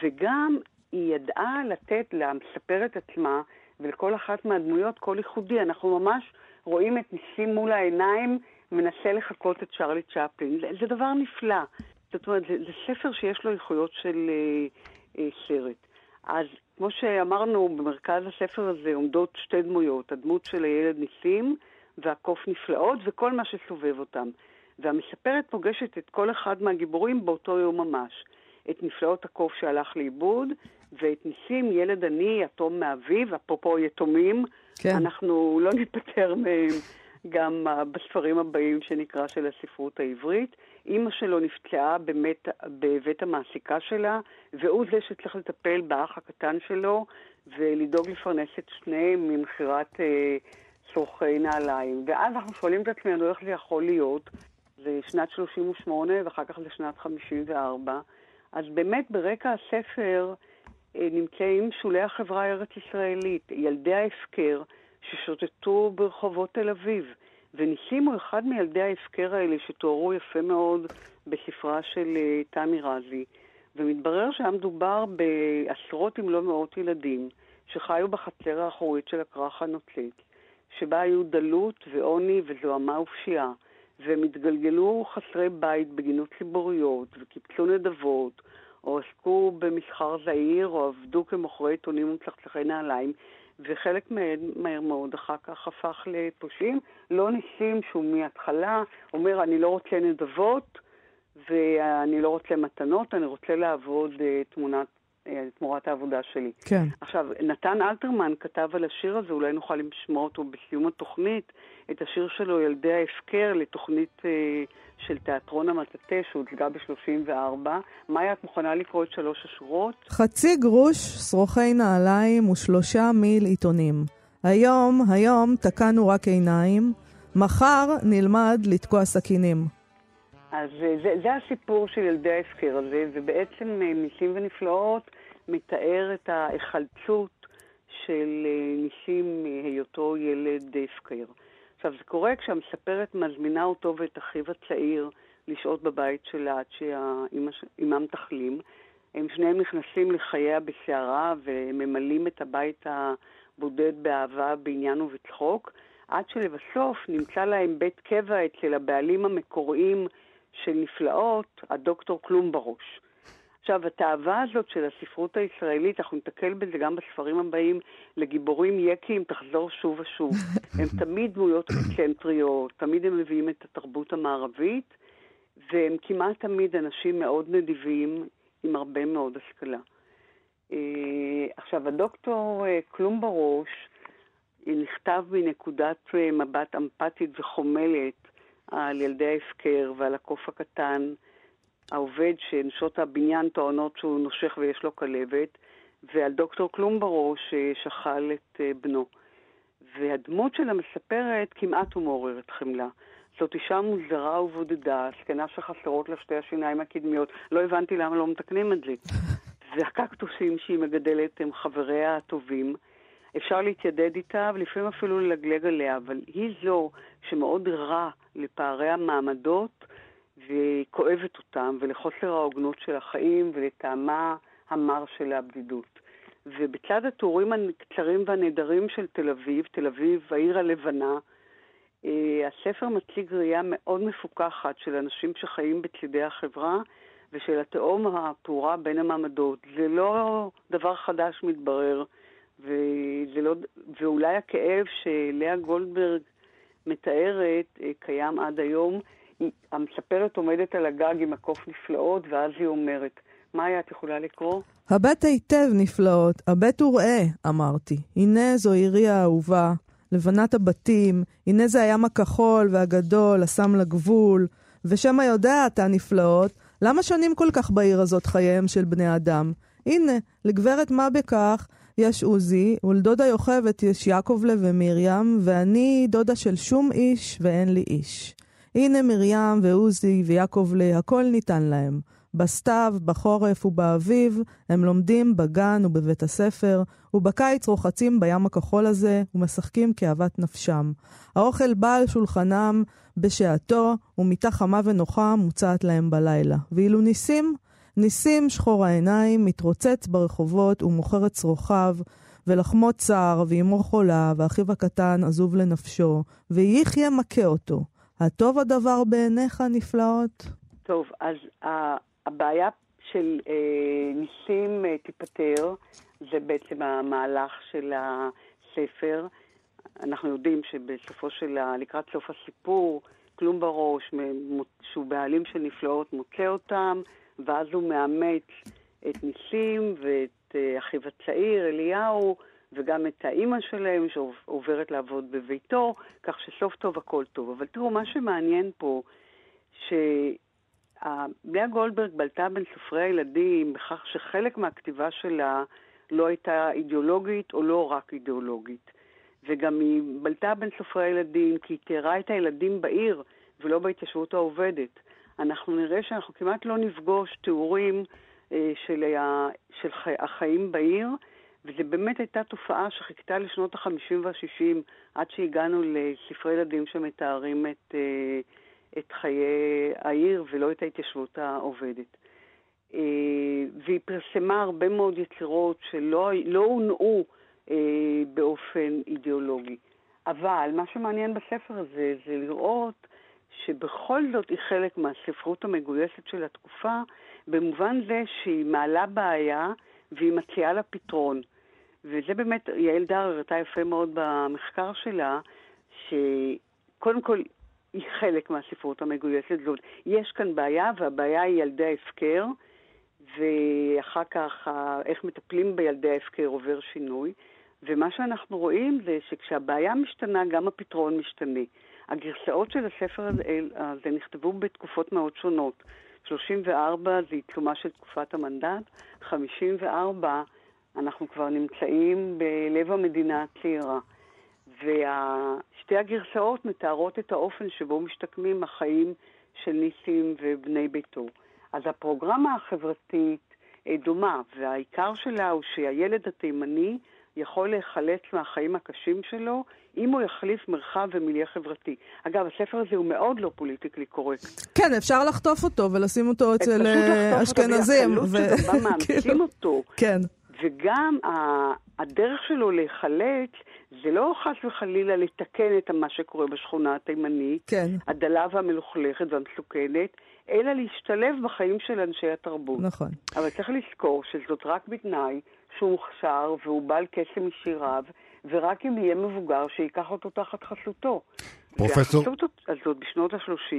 Speaker 5: וגם היא ידעה לתת למספרת עצמה ולכל אחת מהדמויות קול ייחודי. אנחנו ממש רואים את ניסים מול העיניים, מנסה לחקות את צ'רלי צ'פלין. זה, זה דבר נפלא. זאת אומרת, זה, זה ספר שיש לו איכויות של אה, אה, סרט. אז כמו שאמרנו, במרכז הספר הזה עומדות שתי דמויות, הדמות של הילד ניסים והקוף נפלאות וכל מה שסובב אותם. והמספרת פוגשת את כל אחד מהגיבורים באותו יום ממש. את נפלאות הקוף שהלך לאיבוד, ואת ניסים, ילד עני, יתום מאביו, אפרופו יתומים,
Speaker 3: כן.
Speaker 5: אנחנו לא ניפטר מהם גם בספרים הבאים שנקרא של הספרות העברית. אימא שלו נפצעה באמת בבית המעסיקה שלה, והוא זה שצריך לטפל באח הקטן שלו ולדאוג לפרנס את שניהם ממכירת אה, צורכי נעליים. ואז אנחנו שואלים את עצמנו איך זה יכול להיות. זה שנת 38 ואחר כך זה שנת 54. אז באמת ברקע הספר אה, נמצאים שולי החברה הארץ-ישראלית, ילדי ההפקר ששוטטו ברחובות תל אביב. וניסים הוא אחד מילדי ההפקר האלה שתוארו יפה מאוד בספרה של אה, תמי רזי. ומתברר שהיה מדובר בעשרות אם לא מאות ילדים שחיו בחצר האחורית של הכרך הנוצץ, שבה היו דלות ועוני וזוהמה ופשיעה, והם התגלגלו חסרי בית בגינות ציבוריות וקיפצו נדבות, או עסקו במסחר זעיר, או עבדו כמוכרי עיתונים ומצחצחי נעליים, וחלק מהם מהר מאוד אחר כך הפך לפושעים. לא ניסים שהוא מההתחלה אומר, אני לא רוצה נדבות ואני לא רוצה מתנות, אני רוצה לעבוד uh, תמונת, תמורת העבודה שלי.
Speaker 3: כן.
Speaker 5: עכשיו, נתן אלתרמן כתב על השיר הזה, אולי נוכל לשמוע אותו בסיום התוכנית, את השיר שלו, ילדי ההפקר, לתוכנית אה, של תיאטרון המטאטה שהוצגה ב-34. מאיה, את מוכנה לקרוא את שלוש השורות?
Speaker 3: חצי גרוש, שרוכי נעליים ושלושה מיל עיתונים. היום, היום תקענו רק עיניים, מחר נלמד לתקוע סכינים.
Speaker 5: אז אה, זה, זה הסיפור של ילדי ההפקר הזה, ובעצם אה, ניסים ונפלאות מתאר את ההיחלצות של אה, ניסים מהיותו ילד הפקר. עכשיו, זה קורה כשהמספרת מזמינה אותו ואת אחיו הצעיר לשהות בבית שלה עד שאימם תחלים. הם שניהם נכנסים לחייה בסערה וממלאים את הבית הבודד באהבה, בעניין ובצחוק, עד שלבסוף נמצא להם בית קבע אצל הבעלים המקוריים של נפלאות, הדוקטור כלום בראש. עכשיו, התאווה הזאת של הספרות הישראלית, אנחנו נתקל בזה גם בספרים הבאים, לגיבורים יקים תחזור שוב ושוב. הם תמיד דמויות אקצנטריות, תמיד הם מביאים את התרבות המערבית, והם כמעט תמיד אנשים מאוד נדיבים, עם הרבה מאוד השכלה. Uh, עכשיו, הדוקטור כלום בראש נכתב מנקודת מבט אמפתית וחומלת על ילדי ההפקר ועל הקוף הקטן. העובד שנשות הבניין טוענות שהוא נושך ויש לו כלבת, ועל דוקטור כלום בראש ששכל את אה, בנו. והדמות של המספרת כמעט הוא מעוררת חמלה. זאת אישה מוזרה ובודדה, זקנה שחסרות לה שתי השיניים הקדמיות. לא הבנתי למה לא מתקנים את זה. והקקטוסים שהיא מגדלת הם חבריה הטובים. אפשר להתיידד איתה ולפעמים אפילו ללגלג עליה, אבל היא זו שמאוד רע לפערי המעמדות והיא כואבת אותם, ולחוסר ההוגנות של החיים, ולטעמה המר של הבדידות. ובצד התיאורים הקצרים והנהדרים של תל אביב, תל אביב, העיר הלבנה, אה, הספר מציג ראייה מאוד מפוכחת של אנשים שחיים בצדי החברה ושל התהום הפעורה בין המעמדות. זה לא דבר חדש מתברר, לא, ואולי הכאב שלאה גולדברג מתארת אה, קיים עד היום. המספרת עומדת על הגג עם הקוף נפלאות, ואז היא אומרת, מאיה, את יכולה לקרוא?
Speaker 3: הבט היטב נפלאות, הבט וראה, אמרתי. הנה זו עירי האהובה, לבנת הבתים, הנה זה הים הכחול והגדול, הסם לגבול, ושמא יודע אתה נפלאות, למה שונים כל כך בעיר הזאת חייהם של בני אדם? הנה, לגברת מה בכך, יש עוזי, ולדודה יוכבת יש יעקב לב ומרים, ואני דודה של שום איש ואין לי איש. הנה מרים ועוזי ויעקב ליה, הכל ניתן להם. בסתיו, בחורף ובאביב הם לומדים בגן ובבית הספר, ובקיץ רוחצים בים הכחול הזה ומשחקים כאוות נפשם. האוכל בא על שולחנם בשעתו, ומיטה חמה ונוחה מוצעת להם בלילה. ואילו ניסים, ניסים שחור העיניים, מתרוצץ ברחובות ומוכר את צרוכיו, ולחמו צר, ואמו חולה, ואחיו הקטן עזוב לנפשו, ויחיה מכה אותו. הטוב הדבר בעיניך נפלאות?
Speaker 5: טוב, אז ה- הבעיה של אה, ניסים אה, תיפתר, זה בעצם המהלך של הספר. אנחנו יודעים שבסופו של ה... לקראת סוף הסיפור, כלום בראש, שהוא בעלים של נפלאות, מוצא אותם, ואז הוא מאמץ את ניסים ואת אה, אחיו הצעיר, אליהו, וגם את האימא שלהם שעוברת לעבוד בביתו, כך שסוף טוב הכל טוב. אבל תראו, מה שמעניין פה, ש... לאה גולדברג בלטה בין סופרי הילדים בכך שחלק מהכתיבה שלה לא הייתה אידיאולוגית או לא רק אידיאולוגית. וגם היא בלטה בין סופרי הילדים כי היא תיארה את הילדים בעיר ולא בהתיישבות העובדת. אנחנו נראה שאנחנו כמעט לא נפגוש תיאורים אה, של, החיים בעיר, וזו באמת הייתה תופעה שחיכתה לשנות ה-50 וה-60 עד שהגענו לספרי ילדים שמתארים את... אה, את חיי העיר ולא את ההתיישבות העובדת. אה, והיא פרסמה הרבה מאוד יצירות שלא לא הונעו אה, באופן אידיאולוגי. אבל מה שמעניין בספר הזה זה לראות שבכל זאת היא חלק מהספרות המגויסת של התקופה, במובן זה שהיא מעלה בעיה והיא מציעה לה פתרון. וזה באמת, יעל דר הראתה יפה מאוד במחקר שלה, שקודם כל היא חלק מהספרות המגויסת זאת. יש כאן בעיה, והבעיה היא ילדי ההפקר, ואחר כך איך מטפלים בילדי ההפקר עובר שינוי. ומה שאנחנו רואים זה שכשהבעיה משתנה, גם הפתרון משתנה. הגרסאות של הספר הזה נכתבו בתקופות מאוד שונות. 34 זה עיצומה של תקופת המנדט, 54 אנחנו כבר נמצאים בלב המדינה הצעירה. ושתי הגרסאות מתארות את האופן שבו משתקמים החיים של ניסים ובני ביתו. אז הפרוגרמה החברתית דומה, והעיקר שלה הוא שהילד התימני יכול להיחלץ מהחיים הקשים שלו אם הוא יחליף מרחב ומיליה חברתי. אגב, הספר הזה הוא מאוד לא פוליטיקלי קורקט.
Speaker 3: כן, אפשר לחטוף אותו ולשים אותו אצל אה, אשכנזים.
Speaker 5: פשוט לחטוף אותו, ובקלות מאמצים
Speaker 3: כאילו,
Speaker 5: אותו.
Speaker 3: כן.
Speaker 5: וגם הדרך שלו להיחלץ זה לא חס וחלילה לתקן את מה שקורה בשכונה התימנית,
Speaker 3: כן.
Speaker 5: הדלה והמלוכלכת והמסוכנת, אלא להשתלב בחיים של אנשי התרבות.
Speaker 3: נכון.
Speaker 5: אבל צריך לזכור שזאת רק בתנאי שהוא מוכשר והוא בעל קסם משיריו, ורק אם יהיה מבוגר שייקח אותו תחת חסותו.
Speaker 4: פרופסור...
Speaker 5: והחסות הזאת בשנות ה-30,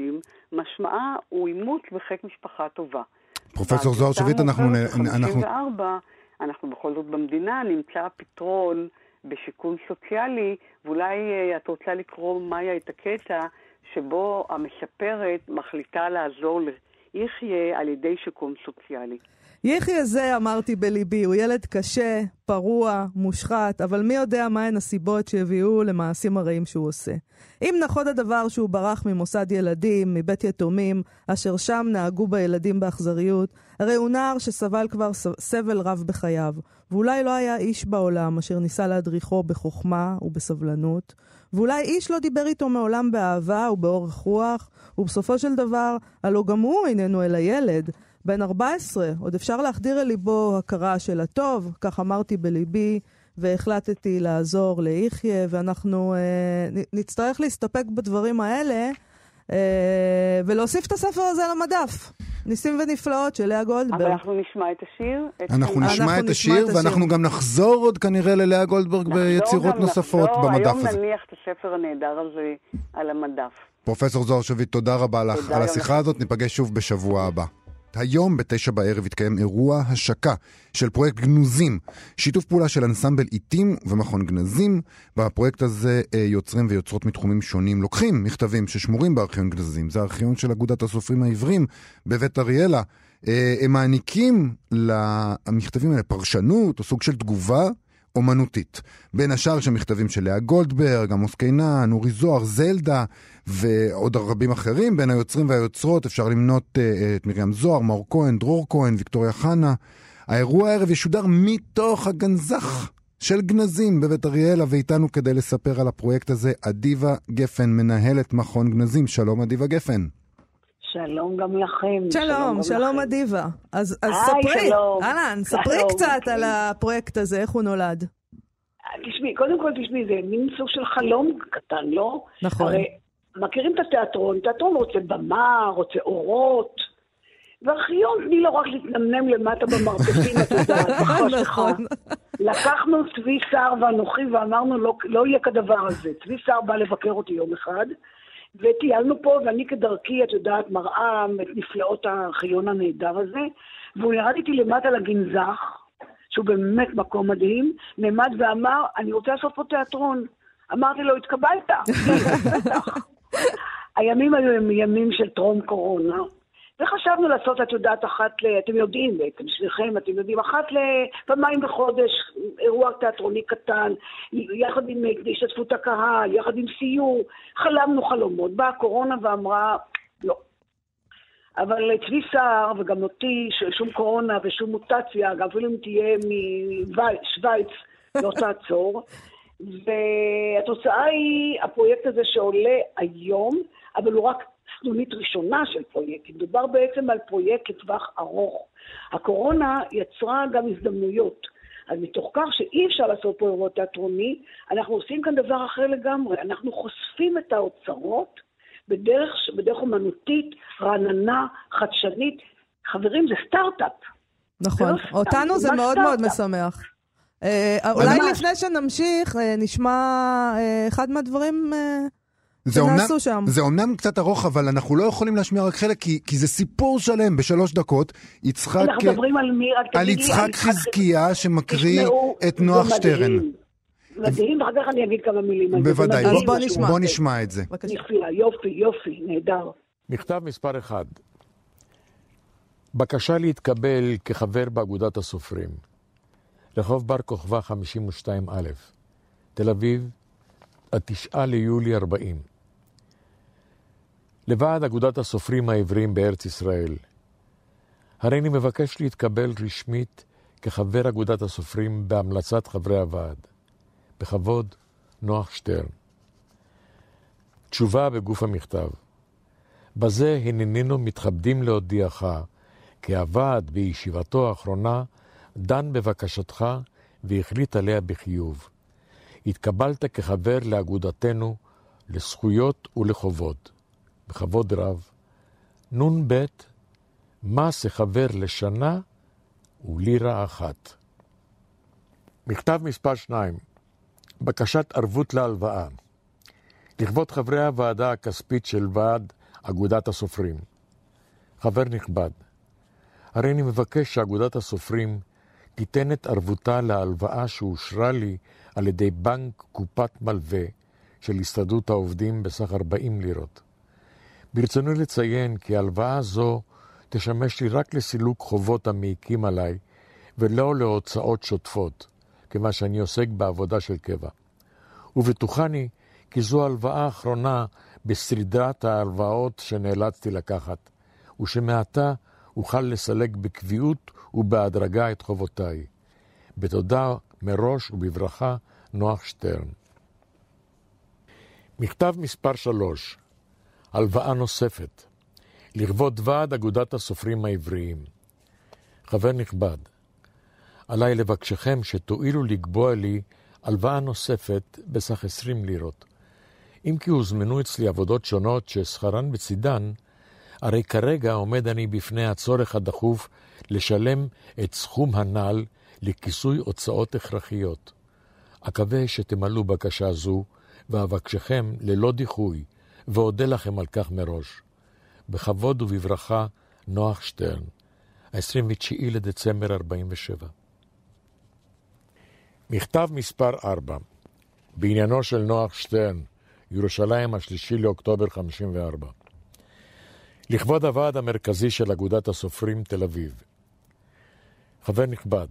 Speaker 5: משמעה הוא אימוץ בחיק משפחה טובה.
Speaker 4: פרופסור זוהר שביט, אנחנו...
Speaker 5: אנחנו... אנחנו בכל זאת במדינה, נמצא פתרון בשיכון סוציאלי, ואולי אה, את רוצה לקרוא, מאיה, את הקטע שבו המספרת מחליטה לעזור ליחיא על ידי שיקום סוציאלי.
Speaker 3: יחיא זה, אמרתי בליבי, הוא ילד קשה, פרוע, מושחת, אבל מי יודע מהן הסיבות שהביאו למעשים הרעים שהוא עושה. אם נכון הדבר שהוא ברח ממוסד ילדים, מבית יתומים, אשר שם נהגו בילדים באכזריות, הרי הוא נער שסבל כבר סבל רב בחייו, ואולי לא היה איש בעולם אשר ניסה להדריכו בחוכמה ובסבלנות, ואולי איש לא דיבר איתו מעולם באהבה ובאורך רוח, ובסופו של דבר, הלא גם הוא איננו אלא ילד, בן 14, עוד אפשר להחדיר אל ליבו הכרה של הטוב, כך אמרתי בליבי, והחלטתי לעזור ליחיא, ואנחנו אה, נצטרך להסתפק בדברים האלה, אה, ולהוסיף את הספר הזה למדף. ניסים ונפלאות של לאה גולדברג.
Speaker 5: אבל אנחנו נשמע את השיר. את
Speaker 4: אנחנו נשמע את השיר, ואנחנו גם נחזור עוד כנראה ללאה גולדברג ביצירות נוספות
Speaker 5: נחזור,
Speaker 4: במדף
Speaker 5: היום
Speaker 4: הזה.
Speaker 5: היום נניח את הספר הנהדר הזה על המדף.
Speaker 4: פרופסור זוהר שביט, תודה רבה לך
Speaker 5: תודה
Speaker 4: על
Speaker 5: גם
Speaker 4: השיחה
Speaker 5: לך.
Speaker 4: הזאת, ניפגש שוב בשבוע הבא. היום בתשע בערב יתקיים אירוע השקה של פרויקט גנוזים, שיתוף פעולה של אנסמבל עיתים ומכון גנזים. בפרויקט הזה אה, יוצרים ויוצרות מתחומים שונים לוקחים מכתבים ששמורים בארכיון גנזים, זה הארכיון של אגודת הסופרים העברים בבית אריאלה. אה, הם מעניקים למכתבים האלה פרשנות או סוג של תגובה, אומנותית. בין השאר של מכתבים של לאה גולדברג, עמוס קינן, אורי זוהר, זלדה ועוד רבים אחרים. בין היוצרים והיוצרות אפשר למנות uh, את מרים זוהר, מאור כהן, דרור כהן, ויקטוריה חנה. האירוע הערב ישודר מתוך הגנזך של גנזים בבית אריאלה, ואיתנו כדי לספר על הפרויקט הזה, אדיבה גפן, מנהלת מכון גנזים. שלום אדיבה גפן.
Speaker 7: שלום גם לכם.
Speaker 3: שלום, שלום
Speaker 7: לכם.
Speaker 3: אדיבה. אז אז
Speaker 7: היי,
Speaker 3: ספרי,
Speaker 7: שלום.
Speaker 3: אהלן, ספרי
Speaker 7: שלום,
Speaker 3: קצת. על הפרויקט הזה, איך הוא נולד.
Speaker 7: תשמעי, קודם כל תשמעי, זה מין סוג של חלום קטן, לא?
Speaker 3: נכון.
Speaker 7: הרי מכירים את התיאטרון, תיאטרון רוצה במה, רוצה אורות, וארכיון, תני לו רק להתנמנם למטה במרתפים, את יודעת.
Speaker 3: נכון.
Speaker 7: לקחנו צבי סער ואנוכי ואמרנו, לא, לא יהיה כדבר הזה. צבי סער בא לבקר אותי יום אחד, וטיילנו פה, ואני כדרכי, את יודעת, מראה את נפלאות הארכיון הנהדר הזה, והוא ירד איתי למטה לגנזך, שהוא באמת מקום מדהים, נעמד ואמר, אני רוצה לעשות פה תיאטרון. אמרתי לו, התקבלת? הימים היו ימים של טרום קורונה, וחשבנו לעשות, את יודעת, אחת ל... אתם יודעים, בעצם, שניכם, אתם יודעים, אחת לפעמיים בחודש, אירוע תיאטרוני קטן, יחד עם השתתפות הקהל, יחד עם סיור, חלמנו חלומות. באה הקורונה ואמרה, לא. אבל צבי סער, וגם אותי, שום קורונה ושום מוטציה, גם אפילו אם תהיה משוויץ, לא תעצור. והתוצאה היא הפרויקט הזה שעולה היום, אבל הוא רק סנונית ראשונה של פרויקט. מדובר בעצם על פרויקט לטווח ארוך. הקורונה יצרה גם הזדמנויות. אז מתוך כך שאי אפשר לעשות פה אירוע תיאטרוני, אנחנו עושים כאן דבר אחר לגמרי. אנחנו חושפים את האוצרות בדרך, בדרך אומנותית, רעננה, חדשנית. חברים, זה סטארט-אפ.
Speaker 3: נכון.
Speaker 7: זה לא סתם,
Speaker 3: אותנו
Speaker 7: זה
Speaker 3: מאוד מאוד
Speaker 7: סטארט-אפ.
Speaker 3: משמח. אה, אולי
Speaker 7: ממש.
Speaker 3: לפני שנמשיך, אה, נשמע אה, אחד מהדברים אה,
Speaker 4: זה
Speaker 3: שנעשו
Speaker 4: אומנם,
Speaker 3: שם.
Speaker 4: זה אומנם קצת ארוך, אבל אנחנו לא יכולים להשמיע רק חלק, כי, כי זה סיפור שלם בשלוש דקות. יצחק,
Speaker 7: אנחנו מדברים על מי? רק
Speaker 4: על
Speaker 7: תגיד לי,
Speaker 4: יצחק חזקיה שמקריא
Speaker 7: תשמעו,
Speaker 4: את נוח
Speaker 7: זה
Speaker 4: שטרן.
Speaker 7: מדהים. מדהים, ואחר כך אני אגיד כמה מילים על זה.
Speaker 4: בוודאי.
Speaker 7: מדהים
Speaker 3: אז בוא
Speaker 7: מה שהוא
Speaker 3: נשמע.
Speaker 4: בוא. נשמע את זה.
Speaker 3: בבקשה.
Speaker 7: נפלא, יופי, יופי, נהדר.
Speaker 8: מכתב מספר 1. בקשה להתקבל כחבר באגודת הסופרים. רחוב בר כוכבא 52א, תל אביב, התשעה ליולי 40. לוועד אגודת הסופרים העבריים בארץ ישראל. הריני מבקש להתקבל רשמית כחבר אגודת הסופרים בהמלצת חברי הוועד. בכבוד, נוח שטרן. תשובה בגוף המכתב. בזה הננינו מתכבדים להודיעך כי הוועד בישיבתו האחרונה דן בבקשתך והחליט עליה בחיוב. התקבלת כחבר לאגודתנו לזכויות ולחובות. בכבוד רב. נ"ב מס החבר לשנה ולירה אחת. מכתב מספר 2 בקשת ערבות להלוואה. לכבוד חברי הוועדה הכספית של ועד אגודת הסופרים. חבר נכבד, הרי אני מבקש שאגודת הסופרים תיתן את ערבותה להלוואה שאושרה לי על ידי בנק קופת מלווה של הסתדרות העובדים בסך 40 לירות. ברצוני לציין כי הלוואה זו תשמש לי רק לסילוק חובות המעיקים עליי ולא להוצאות שוטפות, כיוון שאני עוסק בעבודה של קבע. ובטוחני כי זו ההלוואה האחרונה בסדרת ההלוואות שנאלצתי לקחת, ושמעתה אוכל לסלק בקביעות ובהדרגה את חובותיי. בתודה מראש ובברכה, נוח שטרן. מכתב מספר 3, הלוואה נוספת, לכבוד ועד אגודת הסופרים העבריים. חבר נכבד, עליי לבקשכם שתואילו לקבוע לי הלוואה נוספת בסך 20 לירות. אם כי הוזמנו אצלי עבודות שונות ששכרן בצידן, הרי כרגע עומד אני בפני הצורך הדחוף לשלם את סכום הנ"ל לכיסוי הוצאות הכרחיות. אקווה שתמלאו בקשה זו, ואבקשכם ללא דיחוי, ואודה לכם על כך מראש. בכבוד ובברכה, נוח שטרן, 29 לדצמבר 47. מכתב מספר 4, בעניינו של נוח שטרן, ירושלים השלישי לאוקטובר 54. לכבוד הוועד המרכזי של אגודת הסופרים תל אביב. חבר נכבד,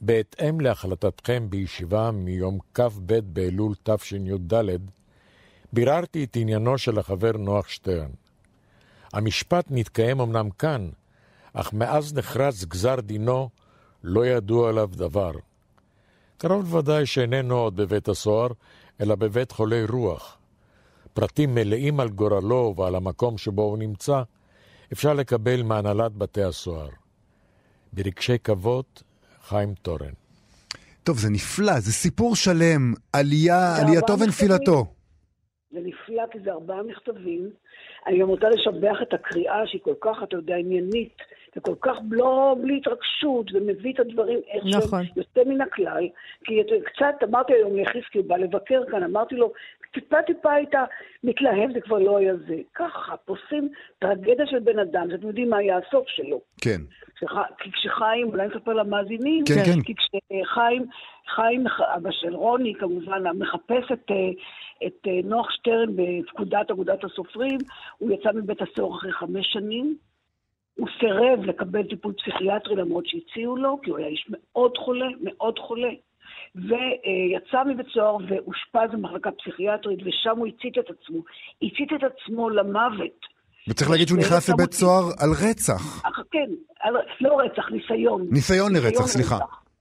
Speaker 8: בהתאם להחלטתכם בישיבה מיום כ"ב באלול תשי"ד, ביררתי את עניינו של החבר נוח שטרן. המשפט נתקיים אמנם כאן, אך מאז נחרץ גזר דינו, לא ידוע עליו דבר. קרוב לוודאי שאיננו עוד בבית הסוהר, אלא בבית חולי רוח. פרטים מלאים על גורלו ועל המקום שבו הוא נמצא, אפשר לקבל מהנהלת בתי הסוהר. ברגשי כבוד, חיים תורן.
Speaker 4: טוב, זה נפלא, זה סיפור שלם, עלייה, עלייתו ונפילתו.
Speaker 7: זה נפלא כי זה ארבעה מכתבים. אני גם רוצה לשבח את הקריאה שהיא כל כך, אתה יודע, עניינית, וכל כך לא, בלי התרגשות, ומביא את הדברים איך
Speaker 3: נכון.
Speaker 7: שהם יוצא מן הכלל. כי קצת, אמרתי היום ליחזקי, הוא בא לבקר כאן, אמרתי לו, טיפה טיפה היית מתלהב, זה כבר לא היה זה. ככה, פוסים טרגדיה של בן אדם, שאתם יודעים מה היה הסוף שלו.
Speaker 4: כן.
Speaker 7: כשח- כי כשחיים, אולי נספר למאזינים,
Speaker 4: כן, כן.
Speaker 7: כי כשחיים, חיים, אבא של רוני כמובן, מחפש את, אה, את אה, נוח שטרן בפקודת אגודת הסופרים, הוא יצא מבית הסוהר אחרי חמש שנים, הוא סירב לקבל טיפול פסיכיאטרי למרות שהציעו לו, כי הוא היה איש מאוד חולה, מאוד חולה. ויצא מבית סוהר ואושפז במחלקה פסיכיאטרית, ושם הוא הצית את עצמו. הצית את עצמו למוות.
Speaker 4: וצריך להגיד שהוא נכנס לבית סוהר על רצח.
Speaker 7: כן, על- לא רצח, ניסיון.
Speaker 4: ניסיון לרצח, סליחה.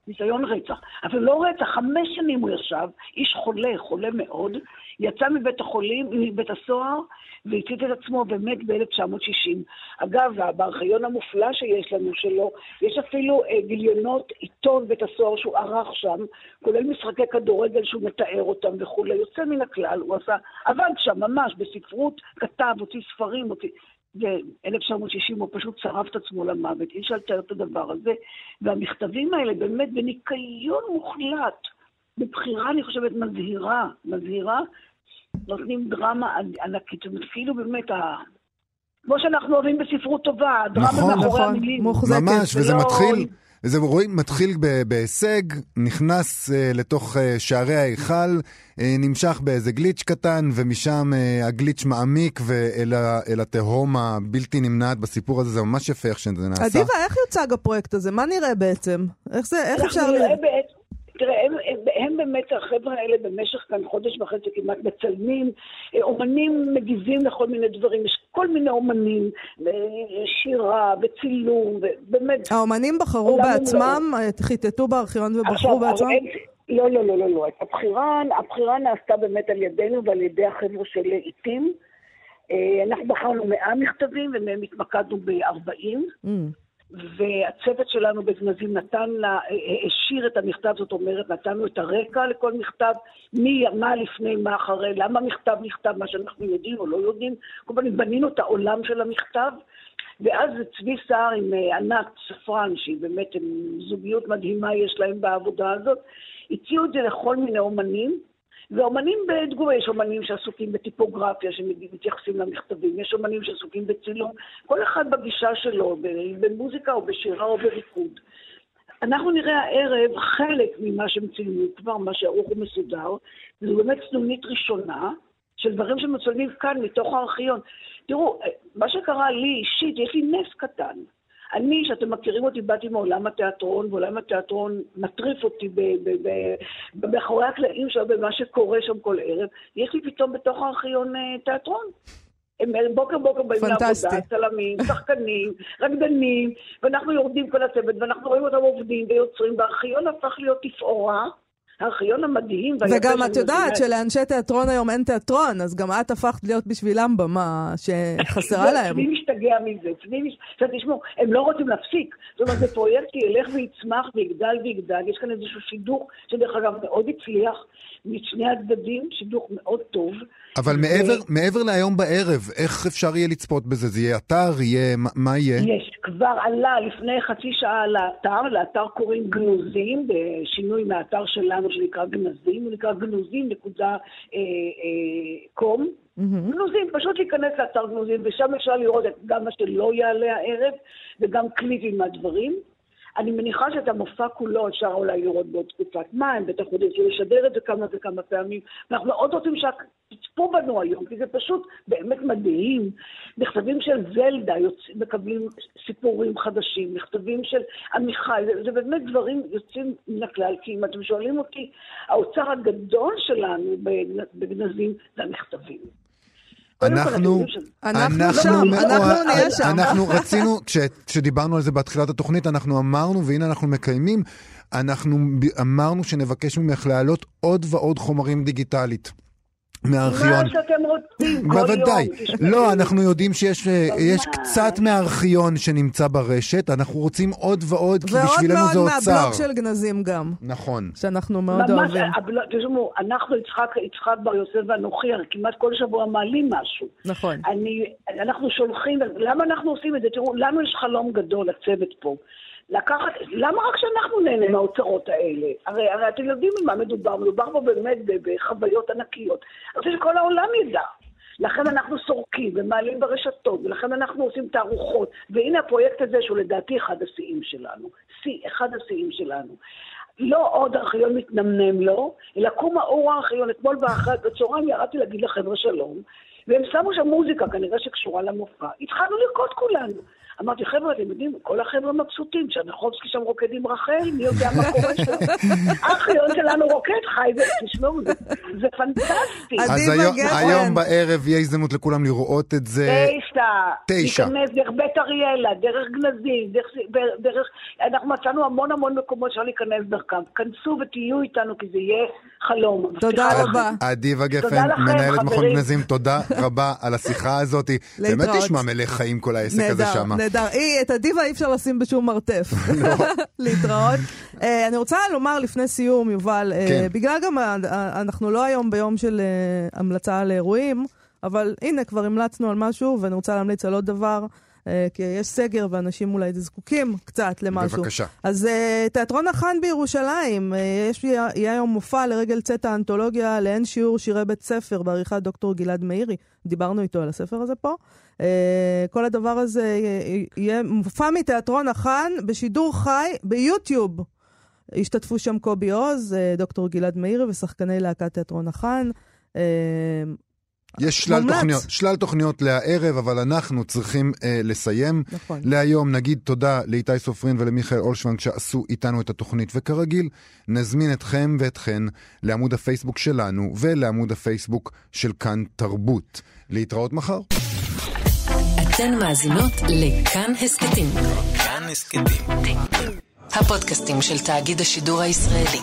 Speaker 7: ניסיון רצח. אבל לא רצח, חמש שנים הוא ישב, איש חולה, חולה מאוד, יצא מבית החולים, מבית הסוהר, והצית את עצמו ומת ב-1960. אגב, בארכיון המופלא שיש לנו שלו, יש אפילו אה, גיליונות עיתון בית הסוהר שהוא ערך שם, כולל משחקי כדורגל שהוא מתאר אותם וכולי. יוצא מן הכלל, הוא עשה, עבד שם ממש בספרות, כתב, הוציא ספרים, הוציא... ב-1960 הוא פשוט שרף את עצמו למוות, אי אפשר לתאר את הדבר הזה. והמכתבים האלה באמת בניקיון מוחלט, בבחירה, אני חושבת, מזהירה, מזהירה, נותנים דרמה ענ- ענקית. כאילו באמת, ה... כמו שאנחנו אוהבים בספרות טובה, הדרמה
Speaker 4: נכון,
Speaker 7: מאחורי
Speaker 3: נכון,
Speaker 7: המילים.
Speaker 3: מוחזקת.
Speaker 4: ממש, וזה
Speaker 7: ולא-
Speaker 4: מתחיל, זה רואים, מתחיל ב- בהישג, נכנס אה, לתוך אה, שערי ההיכל, אה, נמשך באיזה גליץ' קטן, ומשם אה, הגליץ' מעמיק ואל ה- אל התהום הבלתי נמנעת בסיפור הזה, זה ממש יפה איך שזה נעשה.
Speaker 3: אדיבה, איך יוצג הפרויקט הזה? מה נראה בעצם? איך זה, איך
Speaker 7: אנחנו
Speaker 3: אפשר...
Speaker 7: נראה
Speaker 3: ל-
Speaker 7: בעצם- תראה, הם, הם, הם באמת, החבר'ה האלה במשך כאן חודש וחצי כמעט מצלמים, אה, אומנים מגיבים לכל מיני דברים, יש כל מיני אומנים, אה, שירה וצילום, ובאמת...
Speaker 3: האומנים בחרו בעצמם, חיטטו בארכיון ובחרו בעצמם?
Speaker 7: אין- לא, לא, לא, לא, לא. הבחירה, הבחירה נעשתה באמת על ידינו ועל ידי החבר'ה של עיתים. אנחנו בחרנו 100 מכתבים ומהם התמקדנו ב-40.
Speaker 3: Mm.
Speaker 7: והצוות שלנו בגנזים נתן לה, אה, אה, השאיר את המכתב, זאת אומרת, נתנו את הרקע לכל מכתב, מי, מה לפני, מה אחרי, למה מכתב נכתב, מה שאנחנו יודעים או לא יודעים. כל פעם בנינו את העולם של המכתב, ואז צבי סער עם אה, ענת ספרן, שהיא באמת זוגיות מדהימה יש להם בעבודה הזאת, הציעו את זה לכל מיני אומנים, ואומנים בתגובה, יש אומנים שעסוקים בטיפוגרפיה, שמתייחסים למכתבים, יש אומנים שעסוקים בצילום, כל אחד בגישה שלו, במוזיקה או בשירה או בריקוד. אנחנו נראה הערב חלק ממה שהם צילמו כבר, מה שערוך ומסודר, זו באמת סנונית ראשונה של דברים שמצולמים כאן מתוך הארכיון. תראו, מה שקרה לי אישית, יש לי נס קטן. אני, שאתם מכירים אותי, באתי מעולם התיאטרון, ועולם התיאטרון מטריף אותי מאחורי הקלעים שם, במה שקורה שם כל ערב. יש לי פתאום בתוך הארכיון אה, תיאטרון. הם בוקר בוקר באים. לעבודה, צלמים, שחקנים, רקדנים, ואנחנו יורדים כל הצוות, ואנחנו רואים אותם עובדים ויוצרים, והארכיון הפך להיות תפאורה. הארכיון המדהים
Speaker 3: וגם את יודעת שלאנשי תיאטרון היום אין תיאטרון, אז גם את הפכת להיות בשבילם במה שחסרה להם.
Speaker 7: צבי משתגע מזה, צבי מש... עכשיו תשמעו, הם לא רוצים להפסיק. זאת אומרת, זה פרויקט שילך ויצמח ויגדל ויגדל. יש כאן איזשהו שידוך, שדרך אגב מאוד הצליח, משני הצדדים, שידוך מאוד טוב.
Speaker 4: אבל
Speaker 7: ו-
Speaker 4: מעבר, מעבר להיום בערב, איך אפשר יהיה לצפות בזה? זה יהיה אתר? יהיה... מה- יהיה?
Speaker 7: יש, כבר עלה לפני חצי שעה לאתר, לאתר קוראים גנוזים, בשינוי מהאתר שלנו שנקרא גנזים, הוא נקרא גנוזים נקודה אה, אה, קום.
Speaker 3: מהמם.
Speaker 7: גנוזים, פשוט להיכנס לאתר גנוזים, ושם אפשר לראות גם מה שלא יעלה הערב, וגם קליפים מהדברים. אני מניחה שאת המופע כולו אפשר אולי לראות בעוד תקופת מים, בטח עוד ירצו לשדר את זה כמה וכמה פעמים. אנחנו מאוד רוצים שתצפו בנו היום, כי זה פשוט באמת מדהים. מכתבים של זלדה יוצאים, מקבלים סיפורים חדשים, מכתבים של עמיחי, זה, זה באמת דברים יוצאים מן הכלל, כי אם אתם שואלים אותי, האוצר הגדול שלנו בגנזים זה המכתבים.
Speaker 4: אנחנו,
Speaker 3: אנחנו שם, אנחנו נהיה שם.
Speaker 4: אנחנו רצינו, כש- כשדיברנו על זה בתחילת התוכנית, אנחנו אמרנו, והנה אנחנו מקיימים, אנחנו אמרנו שנבקש ממך להעלות עוד ועוד חומרים דיגיטלית. מהארכיון.
Speaker 7: מה שאתם רוצים, כל יום.
Speaker 4: בוודאי. לא, אנחנו יודעים שיש אה, יש. קצת מהארכיון שנמצא ברשת, אנחנו רוצים עוד ועוד, כי
Speaker 3: ועוד
Speaker 4: בשבילנו זה
Speaker 3: מאוד
Speaker 4: אוצר.
Speaker 3: מהבלוג של גנזים גם,
Speaker 4: נכון.
Speaker 3: שאנחנו מאוד
Speaker 7: ממש,
Speaker 3: אוהבים.
Speaker 7: אבל תשמעו, אנחנו, יצחק, יצחק בר יוסף ואנוכי, כמעט כל שבוע מעלים משהו.
Speaker 3: נכון.
Speaker 7: אני, אנחנו שולחים, למה אנחנו עושים את זה? תראו, לנו יש חלום גדול, הצוות פה. לקחת, למה רק שאנחנו נהנה מהאוצרות האלה? הרי, הרי אתם יודעים ממה מדובר, מדובר פה באמת בחוויות ענקיות. אני רוצה שכל העולם ידע. לכן אנחנו סורקים ומעלים ברשתות, ולכן אנחנו עושים תערוכות. והנה הפרויקט הזה, שהוא לדעתי אחד השיאים שלנו. שיא, אחד השיאים שלנו. לא עוד ארכיון מתנמנם לו, אלא קום האור הארכיון. אתמול באחת בצהריים ירדתי להגיד לחבר'ה שלום, והם שמו שם מוזיקה, כנראה שקשורה למופע. התחלנו לרקוד כולנו. אמרתי, חבר'ה, אתם יודעים, כל החבר'ה מבסוטים, צ'רניחובסקי שם רוקד עם רחל, מי יודע מה קורה שם. הארכיון שלנו רוקד חי, ותשמעו, זה, זה פנטסטי.
Speaker 3: אז
Speaker 4: היום- בערב יהיה הזדמנות לכולם לראות את זה.
Speaker 7: תשע.
Speaker 4: תשע.
Speaker 7: להיכנס דרך בית אריאלה, דרך גנזים, דרך, דרך... אנחנו מצאנו המון המון מקומות שאפשר להיכנס דרכם. כנסו ותהיו איתנו, כי זה יהיה חלום.
Speaker 3: תודה. רבה.
Speaker 4: אדיבה גפן, מנהלת מכון. גנזים, תודה רבה על השיחה הזאת. באמת. נשמע מלא חיים כל העסק הזה
Speaker 3: נהדר,
Speaker 4: שם.
Speaker 3: נהדר. את הדיבה אי אפשר לשים בשום מרתף. להתראות. אה, אני רוצה לומר לפני סיום, יובל, אה,
Speaker 4: כן.
Speaker 3: בגלל גם, אנחנו לא היום ביום של אה, המלצה על אירועים, אבל הנה, כבר המלצנו על משהו, ואני רוצה להמליץ על עוד דבר. אה, כי יש סגר ואנשים אולי זקוקים קצת למשהו.
Speaker 4: בבקשה.
Speaker 3: אז uh, תיאטרון החאן בירושלים, uh, יש, יהיה היום מופע לרגל צאת האנתולוגיה לאין שיעור שירי בית ספר בעריכת דוקטור גלעד מאירי. דיברנו איתו על הספר הזה פה. כל הדבר הזה יהיה- מופע מתיאטרון החאן בשידור חי ביוטיוב. השתתפו שם קובי עוז, דוקטור גלעד מאירי ושחקני להקת תיאטרון החאן.
Speaker 4: יש שלל
Speaker 3: מומלץ.
Speaker 4: תוכניות, שלל תוכניות להערב, אבל אנחנו צריכים אה, לסיים.
Speaker 3: נכון.
Speaker 4: להיום נגיד תודה לאיתי סופרין ולמיכאל אולשוונג שעשו איתנו את התוכנית, וכרגיל, נזמין אתכם ואתכן לעמוד הפייסבוק שלנו ולעמוד הפייסבוק של כאן תרבות. להתראות מחר.
Speaker 9: אתן מאזינות לכאן הסכתים.
Speaker 1: כאן הסכתים.
Speaker 9: הפודקאסטים של תאגיד השידור הישראלי.